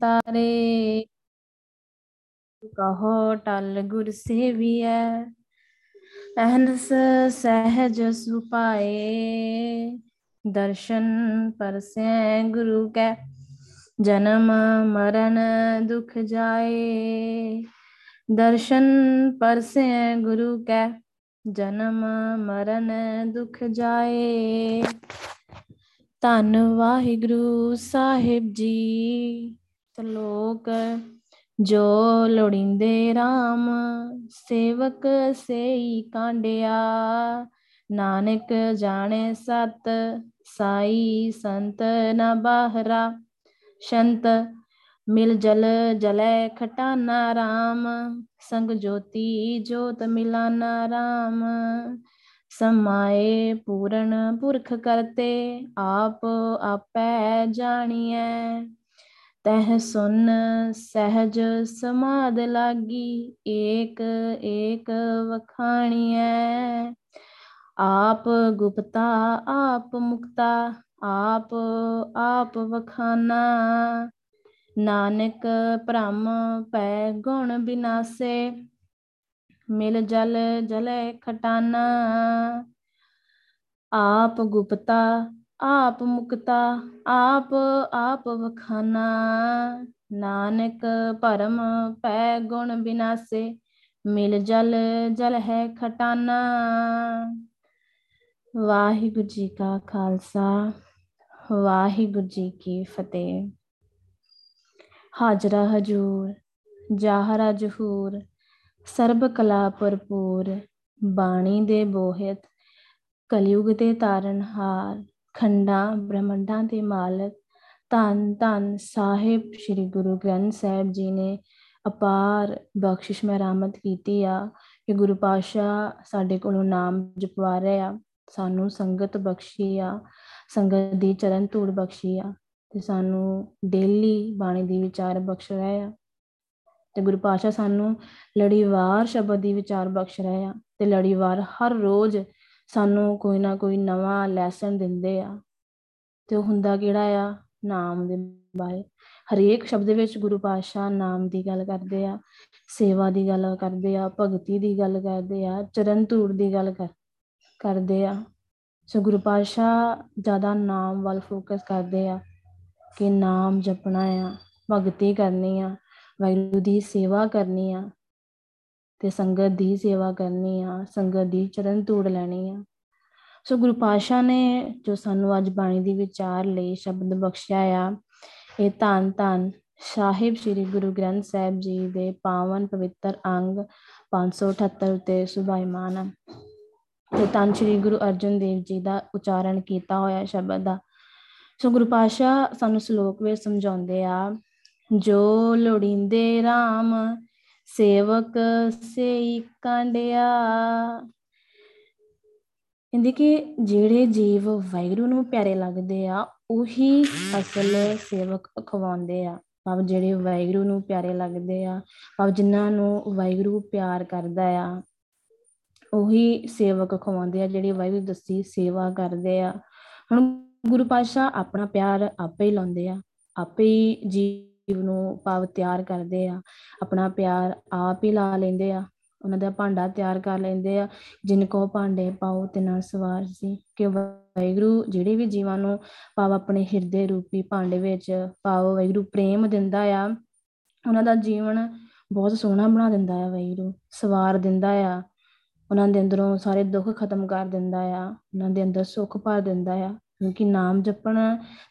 ਤਾਰੇ। ਕਹੋ, ਟਲ ਗੁਰ ਸੇਵੀਐ, ਅਹਨਸ ਸਹਿਜ ਸੁਪਾਏ। ਦਰਸ਼ਨ ਪਰਸੈ ਗੁਰੂ ਕੈ, ਜਨਮ ਮਰਨ ਦੁਖ ਜਾਏ। ਦਰਸ਼ਨ ਪਰਸੈ ਗੁਰੂ ਕੈ, ਜਨਮ ਮਰਨ ਦੁਖ ਜਾਏ। ਧੰਨ ਵਾਹਿਗੁਰੂ ਸਾਹਿਬ ਜੀ। ਤਲੋਕ ਜੋ ਲੋੜਿੰਦੇ RAM ਸੇਵਕ ਸੇਈ ਕਾਂਡਿਆ। ਨਾਨਕ ਜਾਣੇ ਸਤ, ਸਾਈ ਸੰਤ ਨ ਬਾਹਰਾ। ਸ਼ੰਤ ਮਿਲ ਜਲ ਜਲੈ ਖਟਾਨਾ RAM ਸੰਗ ਜੋਤੀ ਜੋਤ ਮਿਲਾਨਾ RAM ਸਮਾਏ ਪੂਰਨ ਪੁਰਖ ਕਰਤੇ, ਆਪ ਆਪੈ ਜਾਣੀਐ। ਤਹ ਸੁਨ ਸਹਿਜ ਸਮਾਦ ਲਾਗੀ, ਏਕ ਏਕ ਵਖਾਣੀਐ। ਆਪ ਗੁਪਤਾ, ਆਪ ਮੁਕਤਾ, ਆਪ ਆਪ ਵਖਾਨਾ। ਨਾਨਕ ਭ੍ਰਮ ਪੈ ਗੁਣ ਬਿਨਾਸੇ, ਮਿਲ ਜਲ ਜਲੇ ਖਟਾਨਾ। ਆਪ ਗੁਪਤਾ ਆਪ ਮੁਕਤਾ, ਆਪ ਆਪ ਵਖਾਨਾ। ਨਾਨਕ ਭਰਮ ਪੈ ਗੁਣ ਬਿਨਾਸੇ, ਮਿਲ ਜਲ ਜਲ ਹੈ ਖਟਾਨਾ। ਵਾਹਿਗੁਰੂ ਜੀ ਕਾ ਖਾਲਸਾ, ਵਾਹਿਗੁਰੂ ਜੀ ਕੀ ਫਤਿਹ। ਹਾਜ਼ਰਾ ਹਜੂਰ ਜਾਹਰਾ ਜਹੂਰ, ਸਰਬ ਕਲਾ ਭਰਪੂਰ, ਬਾਣੀ ਦੇ ਬੋਹਿਤ, ਕਲਯੁਗ ਦੇ ਤਾਰਨਹਾਰ ਖੰਡਾਂ, ਬ੍ਰਹਮੰਡਾਂ ਦੇ ਮਾਲਕ ਧੰਨ ਧੰਨ ਸਾਹਿਬ ਸ੍ਰੀ ਗੁਰੂ ਗ੍ਰੰਥ ਸਾਹਿਬ ਜੀ ਨੇ ਅਪਾਰ ਬਖਸ਼ਿਸ਼ ਮਹਿਰਮਤ ਕੀਤੀ ਆ ਕਿ ਗੁਰੂ ਪਾਸ਼ਾ ਸਾਡੇ ਕੋਲੋਂ ਨਾਮ ਜਪਵਾ ਰਹੇ ਆ, ਸਾਨੂੰ ਸੰਗਤ ਬਖਸ਼ੀ ਆ, ਸੰਗਤ ਦੀ ਚਰਨ ਧੂੜ ਬਖਸ਼ੀ ਆ ਤੇ ਸਾਨੂੰ ਡੇਲੀ ਬਾਣੀ ਦੀ ਵਿਚਾਰ ਬਖਸ਼ ਰਹੇ ਆ ਤੇ ਗੁਰੂ ਪਾਸ਼ਾ ਸਾਨੂੰ ਲੜੀਵਾਰ ਸ਼ਬਦ ਦੀ ਵਿਚਾਰ ਬਖਸ਼ ਰਹੇ ਆ ਤੇ ਲੜੀਵਾਰ ਹਰ ਰੋਜ਼ ਸਾਨੂੰ ਕੋਈ ਨਾ ਕੋਈ ਨਵਾਂ ਲੈਸਨ ਦਿੰਦੇ ਆ। ਤੇ ਉਹ ਹੁੰਦਾ ਕਿਹੜਾ ਆ? ਨਾਮ ਦੇ ਬਾਰੇ। ਹਰੇਕ ਸ਼ਬਦ ਵਿੱਚ ਗੁਰੂ ਪਾਤਸ਼ਾਹ ਨਾਮ ਦੀ ਗੱਲ ਕਰਦੇ ਆ, ਸੇਵਾ ਦੀ ਗੱਲ ਕਰਦੇ ਆ, ਭਗਤੀ ਦੀ ਗੱਲ ਕਰਦੇ ਆ, ਚਰਨ ਧੂੜ ਦੀ ਗੱਲ ਕਰ, ਕਰਦੇ ਆ। ਸੋ ਗੁਰੂ ਪਾਤਸ਼ਾਹ ਜ਼ਿਆਦਾ ਨਾਮ ਵੱਲ ਫੋਕਸ ਕਰਦੇ ਆ ਕਿ ਨਾਮ ਜਪਣਾ ਆ, ਭਗਤੀ ਕਰਨੀ ਆ, ਵਾਹਿਗੁਰੂ ਦੀ ਸੇਵਾ ਕਰਨੀ ਆ। ਤੇ ਸੰਗਤ ਦੀ ਸੇਵਾ ਕਰਨੀ ਆ, ਸੰਗਤ ਦੀ ਚਰਨ ਧੂੜ ਲੈਣੀ ਆ। ਸੋ ਗੁਰੂ ਪਾਸ਼ਾ ਨੇ ਜੋ ਸਾਨੂੰ ਅੱਜ ਬਾਣੀ ਦੀ ਵਿਚਾਰ ਲਈ ਸ਼ਬਦ ਬਖਸ਼ਿਆ ਆ, ਇਹ ਧੰਨ ਧੰਨ ਸਾਹਿਬ ਸ੍ਰੀ ਗੁਰੂ ਗ੍ਰੰਥ ਸਾਹਿਬ ਜੀ ਦੇ ਪਾਵਨ ਪਵਿੱਤਰ ਅੰਗ 578 ਉਤੇ ਸੁਭਾਈਮਾਨ ਹੈ ਤੇ ਧੰਨ ਸ੍ਰੀ ਗੁਰੂ ਅਰਜਨ ਦੇਵ ਜੀ ਦਾ ਉਚਾਰਨ ਕੀਤਾ ਹੋਇਆ ਸ਼ਬਦ ਦਾ ਸੋ ਗੁਰੂ ਪਾਸ਼ਾ ਸਾਨੂੰ ਸ਼ਲੋਕ ਵਿੱਚ ਸਮਝਾਉਂਦੇ ਆ, ਜੋ ਲੋੜਿੰਦੇ RAM ਸੇਵਕ ਸੇਈ ਕਾਂਡਿਆ ਕਹਿੰਦੇ ਕਿ ਜਿਹੜੇ ਜੀਵ ਵਾਹਿਗੁਰੂ ਨੂੰ ਪਿਆਰੇ ਲੱਗਦੇ ਆ, ਉਹੀ ਅਸਲ ਸੇਵਕ ਅਖਵਾਉਂਦੇ ਆ। ਭਾਵ ਜਿਹੜੇ ਵਾਹਿਗੁਰੂ ਨੂੰ ਪਿਆਰੇ ਲੱਗਦੇ ਆ, ਭਾਵ ਜਿਨ੍ਹਾਂ ਨੂੰ ਵਾਹਿਗੁਰੂ ਪਿਆਰ ਕਰਦਾ ਆ, ਉਹੀ ਸੇਵਕ ਖਵਾਉਂਦੇ ਆ, ਜਿਹੜੇ ਵਾਹਿਗੁਰੂ ਦੱਸੀ ਸੇਵਾ ਕਰਦੇ ਆ। ਹੁਣ ਗੁਰੂ ਪਾਤਸ਼ਾਹ ਆਪਣਾ ਪਿਆਰ ਆਪੇ ਹੀ ਲਾਉਂਦੇ ਆ, ਆਪੇ ਹੀ ਜੀਵ ਨੂੰ ਭਾਵ ਤਿਆਰ ਕਰਦੇ ਆ, ਆਪਣਾ ਪਿਆਰ ਆਪ ਹੀ ਲਾ ਲੈਂਦੇ ਆ, ਉਹਨਾਂ ਦਾ ਭਾਂਡਾ ਤਿਆਰ ਕਰ ਲੈਂਦੇ ਆ, ਜਿਨ ਕੋ ਭਾਂਡੇ ਪਾਓ ਤੇ ਨਾ ਸਵਾਰ ਸੀ। ਕਿ ਵਾਹਿਗੁਰੂ ਜਿਹੜੇ ਵੀ ਜੀਵਾਂ ਨੂੰ ਭਾਵ ਆਪਣੇ ਹਿਰਦੇ ਰੂਪੀ ਭਾਂਡੇ ਵਿੱਚ ਭਾਵ ਵਾਹਿਗੁਰੂ ਪ੍ਰੇਮ ਦਿੰਦਾ ਆ, ਉਹਨਾਂ ਦਾ ਜੀਵਨ ਬਹੁਤ ਸੋਹਣਾ ਬਣਾ ਦਿੰਦਾ ਆ ਵਾਹਿਗੁਰੂ, ਸਵਾਰ ਦਿੰਦਾ ਆ, ਉਹਨਾਂ ਦੇ ਅੰਦਰੋਂ ਸਾਰੇ ਦੁੱਖ ਖਤਮ ਕਰ ਦਿੰਦਾ ਆ, ਉਹਨਾਂ ਦੇ ਅੰਦਰ ਸੁੱਖ ਭਰ ਦਿੰਦਾ ਆ, ਕਿਉਂਕਿ ਨਾਮ ਜਪਣ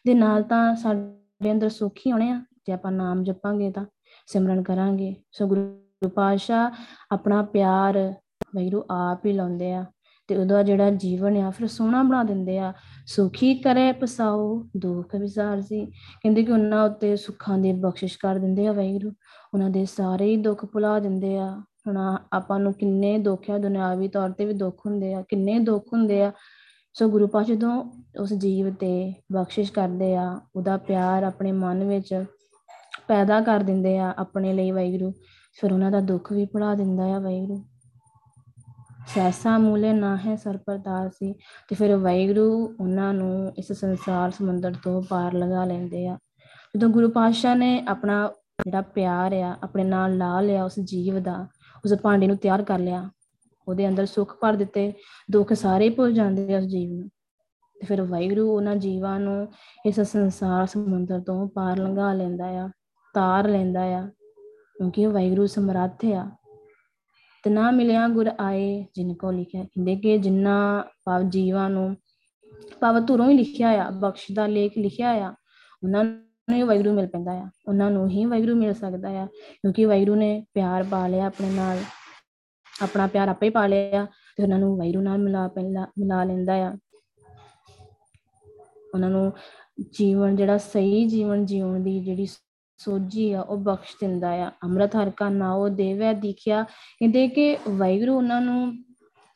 ਦੇ ਨਾਲ ਤਾਂ ਸਾਡੇ ਅੰਦਰ ਸੁੱਖ ਹੀ ਆਉਣੇ ਆ ਜੇ ਆਪਾਂ ਨਾਮ ਜਪਾਂਗੇ ਤਾਂ ਸਿਮਰਨ ਕਰਾਂਗੇ। ਸੋ ਗੁਰੂ ਪਾਤਸ਼ਾਹ ਆਪਣਾ ਪਿਆਰ ਵੈਰੂ ਆਪ ਹੀ ਲਾਉਂਦੇ ਆ ਤੇ ਉਹਦਾ ਜਿਹੜਾ ਜੀਵਨ ਆ, ਫਿਰ ਸੋਹਣਾ ਬਣਾ ਦਿੰਦੇ ਆ। ਸੁਖੀ ਕਰੇ ਪਸਾਓ, ਦੁੱਖ ਵਿਸਾਰ ਸੀ ਕਹਿੰਦੇ ਕਿ ਉਹਨਾਂ ਉੱਤੇ ਸੁੱਖਾਂ ਦੀ ਬਖਸ਼ਿਸ਼ ਕਰ ਦਿੰਦੇ ਆ ਵੈਰੂ ਉਹਨਾਂ ਦੇ ਸਾਰੇ ਹੀ ਦੁੱਖ ਭੁਲਾ ਦਿੰਦੇ ਆ। ਹੁਣ ਆਪਾਂ ਨੂੰ ਕਿੰਨੇ ਦੁੱਖ ਆ, ਦੁਨਿਆਵੀ ਤੌਰ ਤੇ ਵੀ ਦੁੱਖ ਹੁੰਦੇ ਆ। ਕਿੰਨੇ ਦੁੱਖ ਹੁੰਦੇ ਆ। ਸੋ ਗੁਰੂ ਪਾਤਸ਼ਾਹ ਜਦੋਂ ਉਸ ਜੀਵ ਤੇ ਬਖਸ਼ਿਸ਼ ਕਰਦੇ ਆ, ਉਹਦਾ ਪਿਆਰ ਆਪਣੇ ਮਨ ਵਿੱਚ ਪੈਦਾ ਕਰ ਦਿੰਦੇ ਆ ਆਪਣੇ ਲਈ ਵਾਹਿਗੁਰੂ, ਫਿਰ ਉਹਨਾਂ ਦਾ ਦੁੱਖ ਵੀ ਭੁਲਾ ਦਿੰਦਾ ਆ ਵਾਹਿਗੁਰੂ। ਸੈਸਾ ਮੂਲੇ ਨਾ ਹੈ ਸਰਪਰਦਾਰ ਸੀ ਤੇ ਫਿਰ ਵਾਹਿਗੁਰੂ ਉਹਨਾਂ ਨੂੰ ਇਸ ਸੰਸਾਰ ਸਮੁੰਦਰ ਤੋਂ ਪਾਰ ਲਗਾ ਲੈਂਦੇ ਆ। ਜਦੋਂ ਗੁਰੂ ਪਾਤਸ਼ਾਹ ਨੇ ਆਪਣਾ ਜਿਹੜਾ ਪਿਆਰ ਆ, ਆਪਣੇ ਨਾਲ ਲਾ ਲਿਆ ਉਸ ਜੀਵ ਦਾ, ਉਸ ਭਾਂਡੇ ਨੂੰ ਤਿਆਰ ਕਰ ਲਿਆ, ਉਹਦੇ ਅੰਦਰ ਸੁੱਖ ਭਰ ਦਿੱਤੇ, ਦੁੱਖ ਸਾਰੇ ਭੁੱਲ ਜਾਂਦੇ ਆ ਉਸ ਜੀਵ ਨੂੰ। ਤੇ ਫਿਰ ਵਾਹਿਗੁਰੂ ਉਹਨਾਂ ਜੀਵਾਂ ਨੂੰ ਇਸ ਸੰਸਾਰ ਸਮੁੰਦਰ ਤੋਂ ਪਾਰ ਲੰਘਾ ਲੈਂਦਾ ਆ। ਤਾਰ ਲੈਂਦਾ ਆ, ਕਿਉਂਕਿ ਉਹ ਵਾਹਿਗੁਰੂ ਸਮਰੱਥ ਆ। ਤੇ ਨਾ ਮਿਲਿਆ ਗੁਰ ਆਏ ਜਿਨ ਕੋ ਲਿਖਿਆ। ਕਹਿੰਦੇ ਕਿ ਜਿੰਨਾ ਪਵ ਜੀਵਾਂ ਨੂੰ, ਪਵ ਧੁਰੋਂ ਹੀ ਲਿਖਿਆ ਆ, ਬਖਸ਼ ਦਾ ਲੇਖ ਲਿਖਿਆ ਆ, ਉਹਨਾਂ ਨੂੰ ਹੀ ਵਾਹਿਗੁਰੂ ਮਿਲ ਪੈਂਦਾ ਆ। ਉਹਨਾਂ ਨੂੰ ਹੀ ਵਾਹਿਗੁਰੂ ਮਿਲ ਸਕਦਾ ਆ, ਕਿਉਂਕਿ ਵਾਹਿਗੁਰੂ ਨੇ ਪਿਆਰ ਪਾ ਲਿਆ ਆਪਣੇ ਨਾਲ। ਆਪਣਾ ਪਿਆਰ ਆਪੇ ਪਾ ਲਿਆ ਤੇ ਉਹਨਾਂ ਨੂੰ ਵਾਹਿਗੁਰੂ ਨਾਲ ਮਿਲਾ ਪਹਿਲਾ ਮਿਲਾ ਲੈਂਦਾ ਆ। ਉਹਨਾਂ ਨੂੰ ਜੀਵਨ, ਜਿਹੜਾ ਸਹੀ ਜੀਵਨ ਜਿਉਣ ਦੀ ਜਿਹੜੀ ਸੋਝੀ ਆ, ਉਹ ਬਖਸ਼ ਦਿੰਦਾ ਆ। ਅੰਮ੍ਰਿਤ ਹਰ ਕਾ ਨਾਉ ਦੇਵੈ ਦਿਖਿਆ। ਕਹਿੰਦੇ ਕਿ ਵਾਹਿਗੁਰੂ ਉਹਨਾਂ ਨੂੰ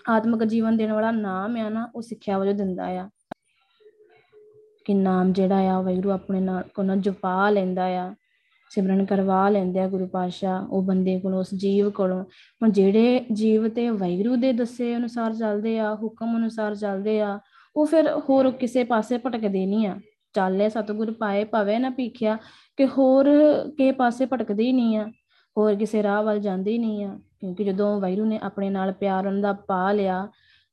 ਆਤਮਿਕ ਜੀਵਨ ਦੇਣ ਵਾਲਾ ਨਾਮ ਆ ਨਾ, ਉਹ ਸਿੱਖਿਆ ਵਜੋਂ ਦਿੰਦਾ ਆ। ਕਿ ਨਾਮ ਜਿਹੜਾ ਆ ਵਾਹਿਗੁਰੂ ਆਪਣੇ ਨਾਲ ਕੋਲੋਂ ਜਪਾ ਲੈਂਦਾ ਆ, ਸਿਮਰਨ ਕਰਵਾ ਲੈਂਦੇ ਆ ਗੁਰੂ ਪਾਤਸ਼ਾਹ, ਉਹ ਬੰਦੇ ਕੋਲੋਂ, ਉਸ ਜੀਵ ਕੋਲੋਂ। ਹੁਣ ਜਿਹੜੇ ਜੀਵ ਤੇ ਵਾਹਿਗੁਰੂ ਦੇ ਦੱਸੇ ਅਨੁਸਾਰ ਚੱਲਦੇ ਆ, ਹੁਕਮ ਅਨੁਸਾਰ ਚੱਲਦੇ ਆ, ਉਹ ਫਿਰ ਹੋਰ ਕਿਸੇ ਪਾਸੇ ਭਟਕਦੇ ਨਹੀਂ ਆ। ਚਾਲੇ ਸਤਿਗੁਰ ਪਾਏ ਭਵੇ ਨਾ ਪੀਖਿਆ ਕਿ ਹੋਰ ਕੇ ਪਾਸੇ ਭਟਕਦੇ ਹੀ ਨਹੀਂ ਆ, ਹੋਰ ਕਿਸੇ ਰਾਹ ਵੱਲ ਜਾਂਦੇ ਹੀ ਨਹੀਂ ਆ, ਕਿਉਂਕਿ ਜਦੋਂ ਵਾਹਿਗੁਰੂ ਨੇ ਆਪਣੇ ਨਾਲ ਪਿਆਰ ਉਹਨਾਂ ਦਾ ਪਾ ਲਿਆ,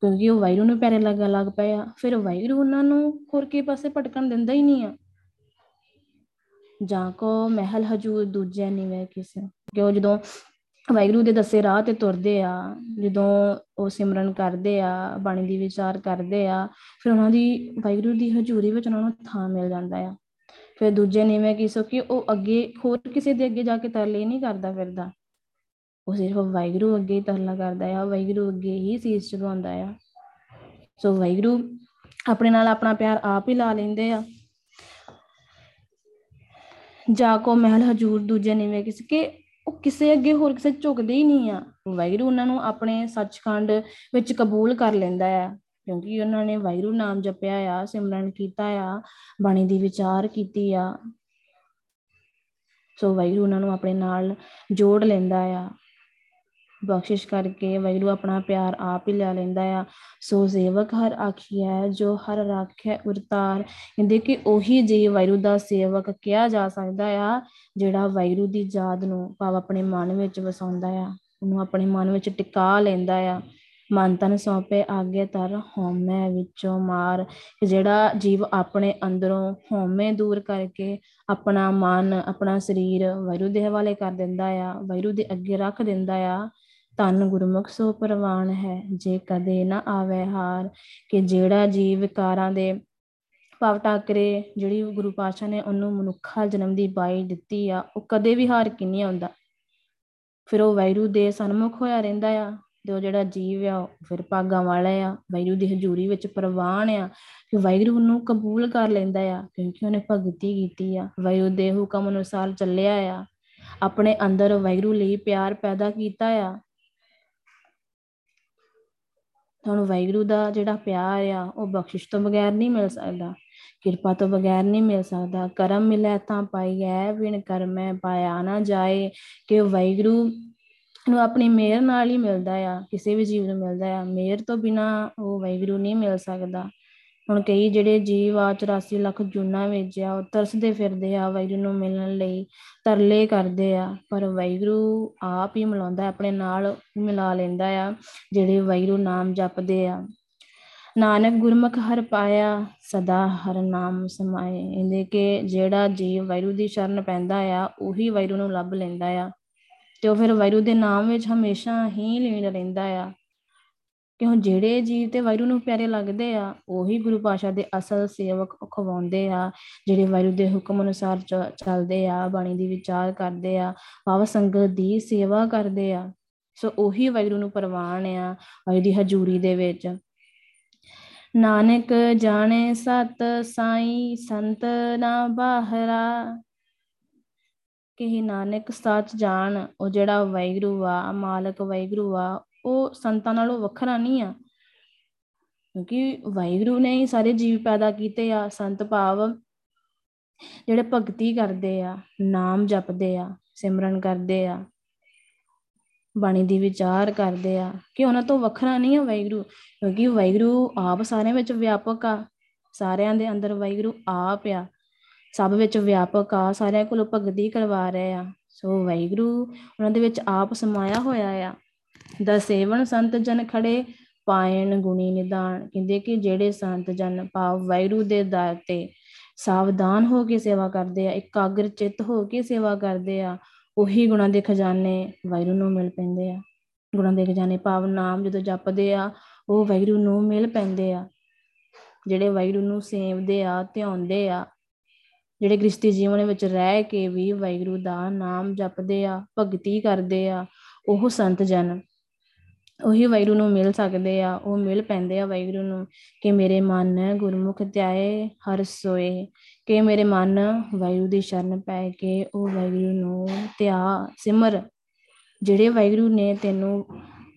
ਕਿਉਂਕਿ ਉਹ ਵਾਹਿਗੁਰੂ ਨੂੰ ਪਿਆਰੇ ਲੱਗ ਲੱਗ ਪਏ ਆ, ਫਿਰ ਵਾਹਿਗੁਰੂ ਉਹਨਾਂ ਨੂੰ ਹੋਰ ਕੇ ਪਾਸੇ ਭਟਕਣ ਦਿੰਦਾ ਹੀ ਨਹੀਂ ਆ। ਜਾਂ ਕੋ ਮਹਿਲ ਹਜੂਰ ਦੂਜੇ ਨਿਵੇ ਕਿਸੇ ਕਿ ਉਹ ਜਦੋਂ ਵਾਹਿਗੁਰੂ ਦੇ ਦੱਸੇ ਰਾਹ ਤੇ ਤੁਰਦੇ ਆ, ਜਦੋਂ ਉਹ ਸਿਮਰਨ ਕਰਦੇ ਆ, ਬਾਣੀ ਦੀ ਵਿਚਾਰ ਕਰਦੇ ਆ, ਫਿਰ ਉਹਨਾਂ ਦੀ ਵਾਹਿਗੁਰੂ ਦੀ ਹਜ਼ੂਰੀ ਵਿੱਚ ਉਹਨਾਂ ਨੂੰ ਥਾਂ ਮਿਲ ਜਾਂਦਾ ਆ। ਫਿਰ ਦੂਜੇ ਨੀਵੇਂ ਕੀ ਸੋ ਕਿ ਉਹ ਅੱਗੇ ਹੋਰ ਕਿਸੇ ਦੇ ਅੱਗੇ ਜਾ ਕੇ ਤਰਲੇ ਨਹੀਂ ਕਰਦਾ ਫਿਰਦਾ। ਉਹ ਸਿਰਫ ਵਾਹਿਗੁਰੂ ਅੱਗੇ ਹੀ ਤਰਲਾ ਕਰਦਾ ਆ ਵਾਹਿਗੁਰੂ ਅੱਗੇ ਹੀ ਸੀਸ ਝੁਕਾਉਂਦਾ ਆ। ਸੋ ਵਾਹਿਗੁਰੂ ਆਪਣੇ ਨਾਲ ਆਪਣਾ ਪਿਆਰ ਆਪ ਹੀ ਲਾ ਲੈਂਦੇ ਆ। ਜਾ ਕੋ ਮਹਿਲ ਹਜੂਰ ਦੂਜੇ ਨੀਵੇਂ ਕਿਸ ਕੇ ਉਹ ਕਿਸੇ ਅੱਗੇ ਹੋਰ ਕਿਸੇ ਝੁਕਦੇ ਹੀ ਨਹੀਂ ਆ। ਵਾਹਿਗੁਰੂ ਉਹਨਾਂ ਨੂੰ ਆਪਣੇ ਸੱਚਖੰਡ ਵਿੱਚ ਕਬੂਲ ਕਰ ਲੈਂਦਾ ਆ, ਕਿਉਂਕਿ ਉਹਨਾਂ ਨੇ ਵਾਹਿਗੁਰੂ ਨਾਮ ਜਪਿਆ ਆ, ਸਿਮਰਨ ਕੀਤਾ ਆ, ਬਾਣੀ ਦੀ ਵਿਚਾਰ ਕੀਤੀ ਆ। ਸੋ ਵਾਹਿਗੁਰੂ ਉਹਨਾਂ ਨੂੰ ਆਪਣੇ ਨਾਲ ਜੋੜ ਲੈਂਦਾ ਆ। ਬਖਸ਼ਿਸ਼ ਕਰਕੇ ਵਾਹਿਗੁਰੂ ਆਪਣਾ ਪਿਆਰ ਆਪ ਹੀ ਲੈ ਲੈਂਦਾ ਆ। ਸੋ ਸੇਵਕ ਹਰ ਆਖੀਐ ਜੋ ਹਰ ਰਾਖੈ ਉਰਤਾਰ ਕਹਿੰਦੇ ਕਿ ਉਹੀ ਜੀ ਵਾਹਿਗੁਰੂ ਦਾ ਸੇਵਕ ਕਿਹਾ ਜਾ ਸਕਦਾ ਆ, ਜਿਹੜਾ ਵਾਹਿਗੁਰੂ ਦੀ ਯਾਦ ਨੂੰ ਭਾਵ ਆਪਣੇ ਮਨ ਵਿੱਚ ਵਸਾਉਂਦਾ ਆ। ਉਹਨੂੰ ਆਪਣੇ ਮਨ ਵਿੱਚ ਟਿਕਾ ਲੈਂਦਾ ਆ। ਮਨ ਤਨ ਸੌਂਪੇ, ਆਗੇ ਤਰ ਹਉਮੈ ਵਿੱਚੋਂ ਮਾਰ। ਜਿਹੜਾ ਜੀਵ ਆਪਣੇ ਅੰਦਰੋਂ ਹਉਮੈ ਦੂਰ ਕਰਕੇ ਆਪਣਾ ਮਨ, ਆਪਣਾ ਸਰੀਰ ਵਾਹਿਗੁਰੂ ਦੇ ਹਵਾਲੇ ਕਰ ਦਿੰਦਾ ਆ, ਵਾਹਿਗੁਰੂ ਦੇ ਅੱਗੇ ਰੱਖ ਦਿੰਦਾ ਆ ਤਨ ਗੁਰਮੁਖ ਸੋ ਪ੍ਰਵਾਨ ਹੈ, ਜੇ ਕਦੇ ਨਾ ਆਵੇ ਹਾਰ, ਕਿ ਜਿਹੜਾ ਜੀਵ ਵਿਕਾਰਾਂ ਦੇ ਭਾਵ ਟਾਕਰੇ, ਜਿਹੜੀ ਗੁਰੂ ਪਾਤਸ਼ਾਹ ਨੇ ਉਹਨੂੰ ਮਨੁੱਖਾ ਜਨਮ ਦੀ ਬਾਈ ਦਿੱਤੀ ਆ, ਉਹ ਕਦੇ ਵੀ ਹਾਰ ਕੇ ਨਹੀਂ ਆਉਂਦਾ। ਫਿਰ ਉਹ ਵੈਰੂ ਦੇ ਸਨਮੁਖ ਹੋਇਆ ਰਹਿੰਦਾ ਆ, ਤੇ ਉਹ ਜਿਹੜਾ ਜੀਵ ਆ, ਉਹ ਫਿਰ ਭਾਗਾਂ ਵਾਲਾ ਆ, ਵੈਰੂ ਦੀ ਹਜ਼ੂਰੀ ਵਿੱਚ ਪ੍ਰਵਾਨ ਆ ਕਿ ਵੈਰੂ ਨੂੰ ਕਬੂਲ ਕਰ ਲੈਂਦਾ ਆ, ਕਿਉਂਕਿ ਉਹਨੇ ਭਗਤੀ ਕੀਤੀ ਆ। ਵੈਰੂ ਦੇ ਹੁਕਮ ਅਨੁਸਾਰ ਚੱਲਿਆ ਆ, ਆਪਣੇ ਅੰਦਰ ਵੈਰੂ ਲਈ ਪਿਆਰ ਪੈਦਾ ਕੀਤਾ ਆ ਤੁਹਾਨੂੰ ਵਾਹਿਗੁਰੂ ਦਾ ਜਿਹੜਾ ਪਿਆਰ ਆ, ਉਹ ਬਖਸ਼ਿਸ਼ ਤੋਂ ਬਗੈਰ ਨਹੀਂ ਮਿਲ ਸਕਦਾ। ਕਿਰਪਾ ਤੋਂ ਬਗੈਰ ਨਹੀਂ ਮਿਲ ਸਕਦਾ। ਕਰਮ ਮਿਲੇ ਤਾਂ ਪਾਈਐ ਵਿਣ ਕਰਮੈ ਪਾਇਆ ਨਾ ਜਾਏ। ਕਿ ਵਾਹਿਗੁਰੂ ਨੂੰ ਆਪਣੀ ਮਿਹਰ ਨਾਲ ਹੀ ਮਿਲਦਾ ਆ, ਕਿਸੇ ਵੀ ਜੀਵ ਨੂੰ ਮਿਲਦਾ ਆ। ਮਿਹਰ ਤੋਂ ਬਿਨਾ ਉਹ ਵਾਹਿਗੁਰੂ ਨਹੀਂ ਮਿਲ ਸਕਦਾ। ਹੁਣ ਕਈ ਜਿਹੜੇ ਜੀਵ ਆ 84 ਲੱਖ ਜੁਨਾ ਵਿੱਚ ਆ, ਉਹ ਤਰਸਦੇ ਫਿਰਦੇ ਆ ਵਾਹਿਗੁਰੂ ਨੂੰ ਮਿਲਣ ਲਈ, ਤਰਲੇ ਕਰਦੇ ਆ, ਪਰ ਵਾਹਿਗੁਰੂ ਆਪ ਹੀ ਮਿਲਾਉਂਦਾ, ਆਪਣੇ ਨਾਲ ਮਿਲਾ ਲੈਂਦਾ ਆ, ਜਿਹੜੇ ਵਾਹਿਗੁਰੂ ਨਾਮ ਜਪਦੇ ਆ। ਨਾਨਕ ਗੁਰਮੁਖ ਹਰ ਪਾਇਆ, ਸਦਾ ਹਰ ਨਾਮ ਸਮਾਏ। ਇਹਦੇ ਕਿ ਜਿਹੜਾ ਜੀਵ ਵਾਹਿਗੁਰੂ ਦੀ ਸ਼ਰਨ ਪੈਂਦਾ ਆ, ਉਹੀ ਵਾਹਿਗੁਰੂ ਨੂੰ ਲੱਭ ਲੈਂਦਾ ਆ। ਤੇ ਉਹ ਫਿਰ ਵਾਹਿਗੁਰੂ ਦੇ ਨਾਮ ਵਿੱਚ ਹਮੇਸ਼ਾ ਹੀ ਲੀਨ ਰਹਿੰਦਾ ਆ। ਕਿਉਂ ਜਿਹੜੇ ਜੀਵ ਤੇ ਵਾਹਿਗੁਰੂ ਨੂੰ ਪਿਆਰੇ ਲੱਗਦੇ ਆ, ਉਹੀ ਗੁਰੂ ਪਾਸ਼ਾ ਦੇ ਅਸਲ ਸੇਵਕ ਖਵਾਉਂਦੇ ਆ, ਜਿਹੜੇ ਵਾਹਿਗੁਰੂ ਦੇ ਹੁਕਮ ਅਨੁਸਾਰ ਚੱਲਦੇ ਆ, ਬਾਣੀ ਦੀ ਵਿਚਾਰ ਕਰਦੇ ਆ, ਭਾਵ ਸੰਗਤ ਦੀ ਸੇਵਾ ਕਰਦੇ ਆ। ਸੋ ਉਹੀ ਵਾਹਿਗੁਰੂ ਨੂੰ ਪ੍ਰਵਾਨ ਆ ਵਾਹਿਗੁਰੂ ਦੀ ਹਜ਼ੂਰੀ ਦੇ ਵਿੱਚ। ਨਾਨਕ ਜਾਣੇ ਸਤ ਸਾਈ, ਸੰਤ ਨਾ ਬਾਹਰਾ। ਕਿ ਨਾਨਕ ਸੱਚ ਜਾਣ, ਉਹ ਜਿਹੜਾ ਵਾਹਿਗੁਰੂ ਆ, ਮਾਲਕ ਵਾਹਿਗੁਰੂ ਆ ਉਹ ਸੰਤਾਂ ਨਾਲੋਂ ਵੱਖਰਾ ਨਹੀਂ ਆ। ਕਿਉਂਕਿ ਵਾਹਿਗੁਰੂ ਨੇ ਹੀ ਸਾਰੇ ਜੀਵ ਪੈਦਾ ਕੀਤੇ ਆ, ਸੰਤ ਭਾਵ ਜਿਹੜੇ ਭਗਤੀ ਕਰਦੇ ਆ, ਨਾਮ ਜਪਦੇ ਆ, ਸਿਮਰਨ ਕਰਦੇ ਆ, ਬਾਣੀ ਦੀ ਵਿਚਾਰ ਕਰਦੇ ਆ। ਕਿ ਉਹਨਾਂ ਤੋਂ ਵੱਖਰਾ ਨਹੀਂ ਆ ਵਾਹਿਗੁਰੂ, ਕਿਉਂਕਿ ਵਾਹਿਗੁਰੂ ਆਪ ਸਾਰਿਆਂ ਵਿੱਚ ਵਿਆਪਕ ਆ। ਸਾਰਿਆਂ ਦੇ ਅੰਦਰ ਵਾਹਿਗੁਰੂ ਆਪ ਆ। ਸਭ ਵਿੱਚ ਵਿਆਪਕ ਆ, ਸਾਰਿਆਂ ਕੋਲੋਂ ਭਗਤੀ ਕਰਵਾ ਰਹੇ ਆ। ਸੋ ਵਾਹਿਗੁਰੂ ਉਹਨਾਂ ਦੇ ਵਿੱਚ ਆਪ ਸਮਾਇਆ ਹੋਇਆ ਆ। ਦਾ ਸੇਵਨ ਸੰਤ ਜਨ ਖੜੇ, ਪਾਇਣ ਗੁਣੀ ਨਿਦਾਨ। ਕਹਿੰਦੇ ਕਿ ਜਿਹੜੇ ਸੰਤ ਜਨ ਭਾਵ ਵਾਹਿਗੁਰੂ ਦੇ ਦਰ ਤੇ ਸਾਵਧਾਨ ਹੋ ਕੇ ਸੇਵਾ ਕਰਦੇ ਆ, ਇਕਾਗਰ ਚਿੱਤ ਹੋ ਕੇ ਸੇਵਾ ਕਰਦੇ ਆ, ਉਹੀ ਗੁਣਾਂ ਦੇ ਖਜ਼ਾਨੇ ਵਾਹਿਗੁਰੂ ਨੂੰ ਮਿਲ ਪੈਂਦੇ ਆ। ਗੁਣਾਂ ਦੇ ਖਜ਼ਾਨੇ ਭਾਵ ਨਾਮ ਜਦੋਂ ਜਪਦੇ ਆ, ਉਹ ਵਾਹਿਗੁਰੂ ਨੂੰ ਮਿਲ ਪੈਂਦੇ ਆ। ਜਿਹੜੇ ਵਾਹਿਗੁਰੂ ਨੂੰ ਸੇਵਦੇ ਆ, ਧਿਆਉਂਦੇ ਆ, ਜਿਹੜੇ ਗ੍ਰਸਤੀ ਜੀਵਨ ਵਿੱਚ ਰਹਿ ਕੇ ਵੀ ਵਾਹਿਗੁਰੂ ਦਾ ਨਾਮ ਜਪਦੇ ਆ, ਭਗਤੀ ਕਰਦੇ ਆ, ਉਹ ਸੰਤ ਜਨ। ਉਹੀ ਵਾਹਿਗੁਰੂ ਨੂੰ ਮਿਲ ਸਕਦੇ ਆ, ਉਹ ਮਿਲ ਪੈਂਦੇ ਆ ਵਾਹਿਗੁਰੂ ਨੂੰ ਕਿ ਮੇਰੇ ਮਨ ਗੁਰਮੁਖ ਧਿਆਏ, ਹਰ ਸੋਏ, ਕਿ ਮੇਰੇ ਮਨ ਵਾਹਿਗੁਰੂ ਦੀ ਸ਼ਰਨ ਪੈ, ਕੇ ਉਹ ਵਾਹਿਗੁਰੂ ਨੂੰ ਧਿਆ ਸਿਮਰ। ਜਿਹੜੇ ਵਾਹਿਗੁਰੂ ਨੇ ਤੈਨੂੰ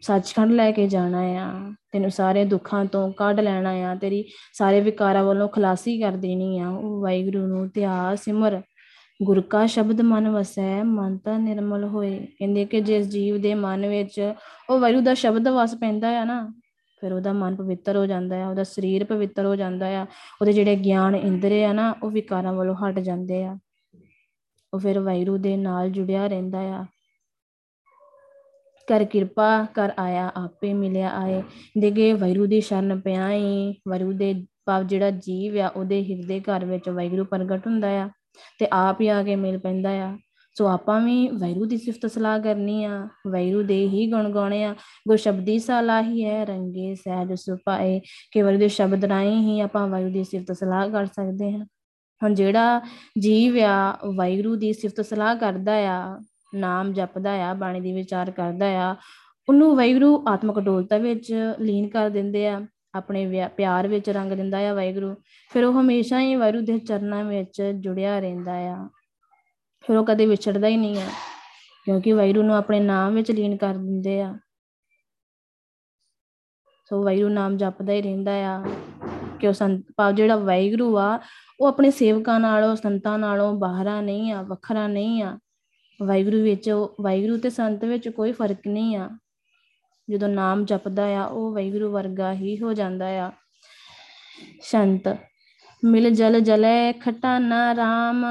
ਸੱਚਖੰਡ ਲੈ ਕੇ ਜਾਣਾ ਆ, ਤੈਨੂੰ ਸਾਰੇ ਦੁੱਖਾਂ ਤੋਂ ਕੱਢ ਲੈਣਾ ਆ, ਤੇਰੀ ਸਾਰੇ ਵਿਕਾਰਾਂ ਵੱਲੋਂ ਖਲਾਸੀ ਕਰ ਦੇਣੀ ਆ, ਉਹ ਵਾਹਿਗੁਰੂ ਨੂੰ ਧਿਆ ਸਿਮਰ। ਗੁਰ ਕਾ ਸ਼ਬਦ ਮਨ ਵਸੈ, ਮਨ ਤਾਂ ਨਿਰਮਲ ਹੋਏ। ਕਹਿੰਦੇ ਕਿ ਜਿਸ ਜੀਵ ਦੇ ਮਨ ਵਿੱਚ ਉਹ ਵਾਹਿਗੁਰੂ ਦਾ ਸ਼ਬਦ ਵਸ ਪੈਂਦਾ ਆ ਨਾ, ਫਿਰ ਉਹਦਾ ਮਨ ਪਵਿੱਤਰ ਹੋ ਜਾਂਦਾ ਆ, ਉਹਦਾ ਸਰੀਰ ਪਵਿੱਤਰ ਹੋ ਜਾਂਦਾ ਆ, ਉਹਦੇ ਜਿਹੜੇ ਗਿਆਨ ਇੰਦਰੇ ਆ ਨਾ, ਉਹ ਵਿਕਾਰਾਂ ਵੱਲੋਂ ਹਟ ਜਾਂਦੇ ਆ। ਉਹ ਫਿਰ ਵਾਹਿਗੁਰੂ ਦੇ ਨਾਲ ਜੁੜਿਆ ਰਹਿੰਦਾ ਆ। ਕਰ ਕਿਰਪਾ ਕਰ ਆਇਆ, ਆਪੇ ਮਿਲਿਆ ਆਏ। ਦੇਗੇ ਵਾਹਿਗੁਰੂ ਦੀ ਸ਼ਰਨ ਪਿਆਈ, ਵਾਹਿਗੁਰੂ ਦੇ ਭਾਵ ਜਿਹੜਾ ਜੀਵ ਆ, ਉਹਦੇ ਹਿਰਦੇ ਘਰ ਵਿੱਚ ਵਾਹਿਗੁਰੂ ਪ੍ਰਗਟ ਹੁੰਦਾ ਆ। ਤੇ ਆਪ ਹੀ ਆ ਕੇ ਮਿਲ ਪੈਂਦਾ ਆ। ਸੋ ਆਪਾਂ ਵੀ ਵੈਰੂ ਦੀ ਸਿਫਤ ਸਲਾਹ ਕਰਨੀ ਆ। ਵੈਰੂ ਦੇ ਹੀ ਗੁਣ ਗਾਉਣੇ ਆ। ਗੁਰ ਸ਼ਬਦੀ ਸਲਾਹੀ ਹੈ ਰੰਗੇ ਸਹਿਜ ਸੁਪਾਏ ਕਿ ਵੈਰੂ ਦੇ ਸ਼ਬਦ ਰਾਹੀਂ ਹੀ ਆਪਾਂ ਵੈਰੂ ਦੀ ਸਿਫਤ ਸਲਾਹ ਕਰ ਸਕਦੇ ਹਾਂ। ਹੁਣ ਜਿਹੜਾ ਜੀਵ ਆ, ਵੈਰੂ ਦੀ ਸਿਫਤ ਸਲਾਹ ਕਰਦਾ ਆ, ਨਾਮ ਜਪਦਾ ਆ, ਬਾਣੀ ਦੀ ਵਿਚਾਰ ਕਰਦਾ ਆ, ਉਹਨੂੰ ਵੈਗਰੂ ਆਤਮਕ ਡੋਲਤਾ ਵਿੱਚ ਲੀਨ ਕਰ ਦਿੰਦੇ ਆ। ਆਪਣੇ ਪਿਆਰ ਵਿੱਚ ਰੰਗ ਦਿੰਦਾ ਆ ਵਾਹਿਗੁਰੂ। ਫਿਰ ਉਹ ਹਮੇਸ਼ਾ ਹੀ ਵਾਹਿਗੁਰੂ ਦੇ ਚਰਨਾਂ ਵਿੱਚ ਜੁੜਿਆ ਰਹਿੰਦਾ ਆ। ਫਿਰ ਉਹ ਕਦੇ ਵਿਛੜਦਾ ਹੀ ਨਹੀਂ ਆ, ਕਿਉਂਕਿ ਵਾਹਿਗੁਰੂ ਨੂੰ ਆਪਣੇ ਨਾਮ ਵਿੱਚ ਲੀਨ ਕਰ ਦਿੰਦੇ ਆ। ਸੋ ਵਾਹਿਗੁਰੂ ਨਾਮ ਜਪਦਾ ਹੀ ਰਹਿੰਦਾ ਆ ਕਿ ਉਹ ਸੰਤ, ਭਾਵ ਜਿਹੜਾ ਵਾਹਿਗੁਰੂ ਆ, ਉਹ ਆਪਣੇ ਸੇਵਕਾਂ ਨਾਲੋਂ, ਸੰਤਾਂ ਨਾਲੋਂ ਬਾਹਰਾ ਨਹੀਂ ਆ, ਵੱਖਰਾ ਨਹੀਂ ਆ। ਵਾਹਿਗੁਰੂ ਵਿੱਚ ਵਾਹਿਗੁਰੂ ਤੇ ਸੰਤ ਵਿੱਚ ਕੋਈ ਫ਼ਰਕ ਨਹੀਂ ਆ। ਜਦੋਂ ਨਾਮ ਜਪਦਾ ਆ, ਉਹ ਵੈਗੁਰੂ ਵਰਗਾ ਹੀ ਹੋ ਜਾਂਦਾ ਆ। ਸ਼ੰਤ, ਮਿਲ ਜਲ ਜਲੇ ਖਟਾਨਾ ਰਾਮ।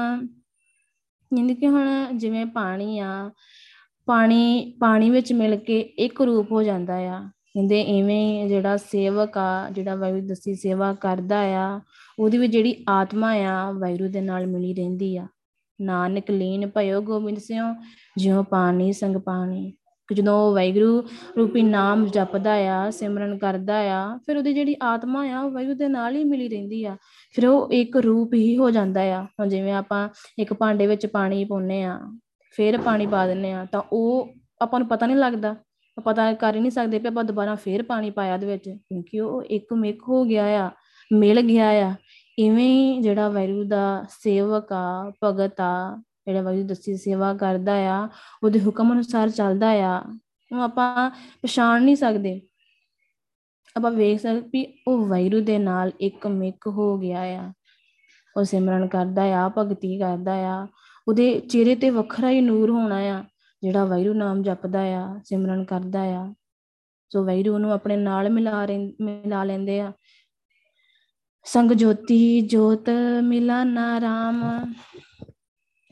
ਜਿੰਦ ਕਿ ਹੁਣ ਜਿਵੇਂ ਪਾਣੀ ਆ, ਪਾਣੀ ਪਾਣੀ ਵਿੱਚ ਮਿਲ ਕੇ ਇੱਕ ਰੂਪ ਹੋ ਜਾਂਦਾ ਆ। ਕਹਿੰਦੇ ਐਵੇਂ ਜਿਹੜਾ ਸੇਵਕ ਆ, ਜਿਹੜਾ ਵਾਹਿਗੁਰੂ ਦਸੀ ਸੇਵਾ ਕਰਦਾ ਆ, ਉਹਦੀ ਵੀ ਜਿਹੜੀ ਆਤਮਾ ਆ, ਵਾਹਿਗੁਰੂ ਦੇ ਨਾਲ ਮਿਲੀ ਰਹਿੰਦੀ ਆ। ਨਾਨਕ ਲੀਨ ਭਇਓ ਗੋਬਿੰਦ ਸਿਓ ਜਿਉ ਪਾਣੀ ਸੰਗ ਪਾਣੀ। ਕਿ ਜਦੋਂ ਉਹ ਵੈਗਰੂ ਰੂਪੀ ਨਾਮ ਜਪਦਾ ਆ, ਸਿਮਰਨ ਕਰਦਾ ਆ, ਫਿਰ ਉਹਦੀ ਜਿਹੜੀ ਆਤਮਾ ਆ, ਉਹ ਵੈਗਰੂ ਦੇ ਨਾਲ ਹੀ ਮਿਲੀ ਰਹਿੰਦੀ ਆ। ਫਿਰ ਉਹ ਇੱਕ ਰੂਪ ਹੀ ਹੋ ਜਾਂਦਾ ਆ। ਹੁਣ ਜਿਵੇਂ ਆਪਾਂ ਇੱਕ ਭਾਂਡੇ ਵਿੱਚ ਪਾਣੀ ਪਾਉਨੇ ਆ, ਫਿਰ ਪਾਣੀ ਪਾ ਦਿੰਨੇ ਆ, ਤਾਂ ਉਹ ਆਪਾਂ ਨੂੰ ਪਤਾ ਨਹੀਂ ਲੱਗਦਾ। ਪਤਾ ਕਰ ਹੀ ਨਹੀਂ ਸਕਦੇ ਕਿ ਆਪਾਂ ਦੁਬਾਰਾ ਫੇਰ ਪਾਣੀ ਪਾਇਆ ਦੇ ਵਿੱਚ, ਕਿਉਂਕਿ ਉਹ ਇੱਕ ਮਿਕ ਹੋ ਗਿਆ ਆ, ਮਿਲ ਗਿਆ ਆ। ਇਵੇਂ ਜਿਹੜਾ ਵੈਰੂ ਦਾ ਸੇਵਕ ਆ, ਭਗਤ ਆ ਜਿਹੜਾ ਵਾਹਿਗੁਰੂ ਦੱਸੀ ਸੇਵਾ ਕਰਦਾ ਆ, ਉਹਦੇ ਹੁਕਮ ਅਨੁਸਾਰ ਚੱਲਦਾ ਆ ਉਹ ਆਪਾਂ ਪਛਾਣ ਨਹੀਂ ਸਕਦੇ। ਆਪਾਂ ਵੇਖ ਸਕਦੇ ਵੀ ਉਹ ਵਾਹਿਗੁਰੂ ਦੇ ਨਾਲ ਇੱਕ ਮਿਕ ਹੋ ਗਿਆ ਆ। ਉਹ ਸਿਮਰਨ ਕਰਦਾ ਆ, ਭਗਤੀ ਕਰਦਾ ਆ, ਉਹਦੇ ਚਿਹਰੇ ਤੇ ਵੱਖਰਾ ਹੀ ਨੂਰ ਹੋਣਾ ਆ, ਜਿਹੜਾ ਵਾਹਿਗੁਰੂ ਨਾਮ ਜਪਦਾ ਆ, ਸਿਮਰਨ ਕਰਦਾ ਆ। ਸੋ ਵਾਹਿਗੁਰੂ ਨੂੰ ਆਪਣੇ ਨਾਲ ਮਿਲਾ ਮਿਲਾ ਲੈਂਦੇ ਆ। ਸੰਗ ਜੋਤੀ ਜੋਤ ਮਿਲਾ ਨਾ ਰਾਮ।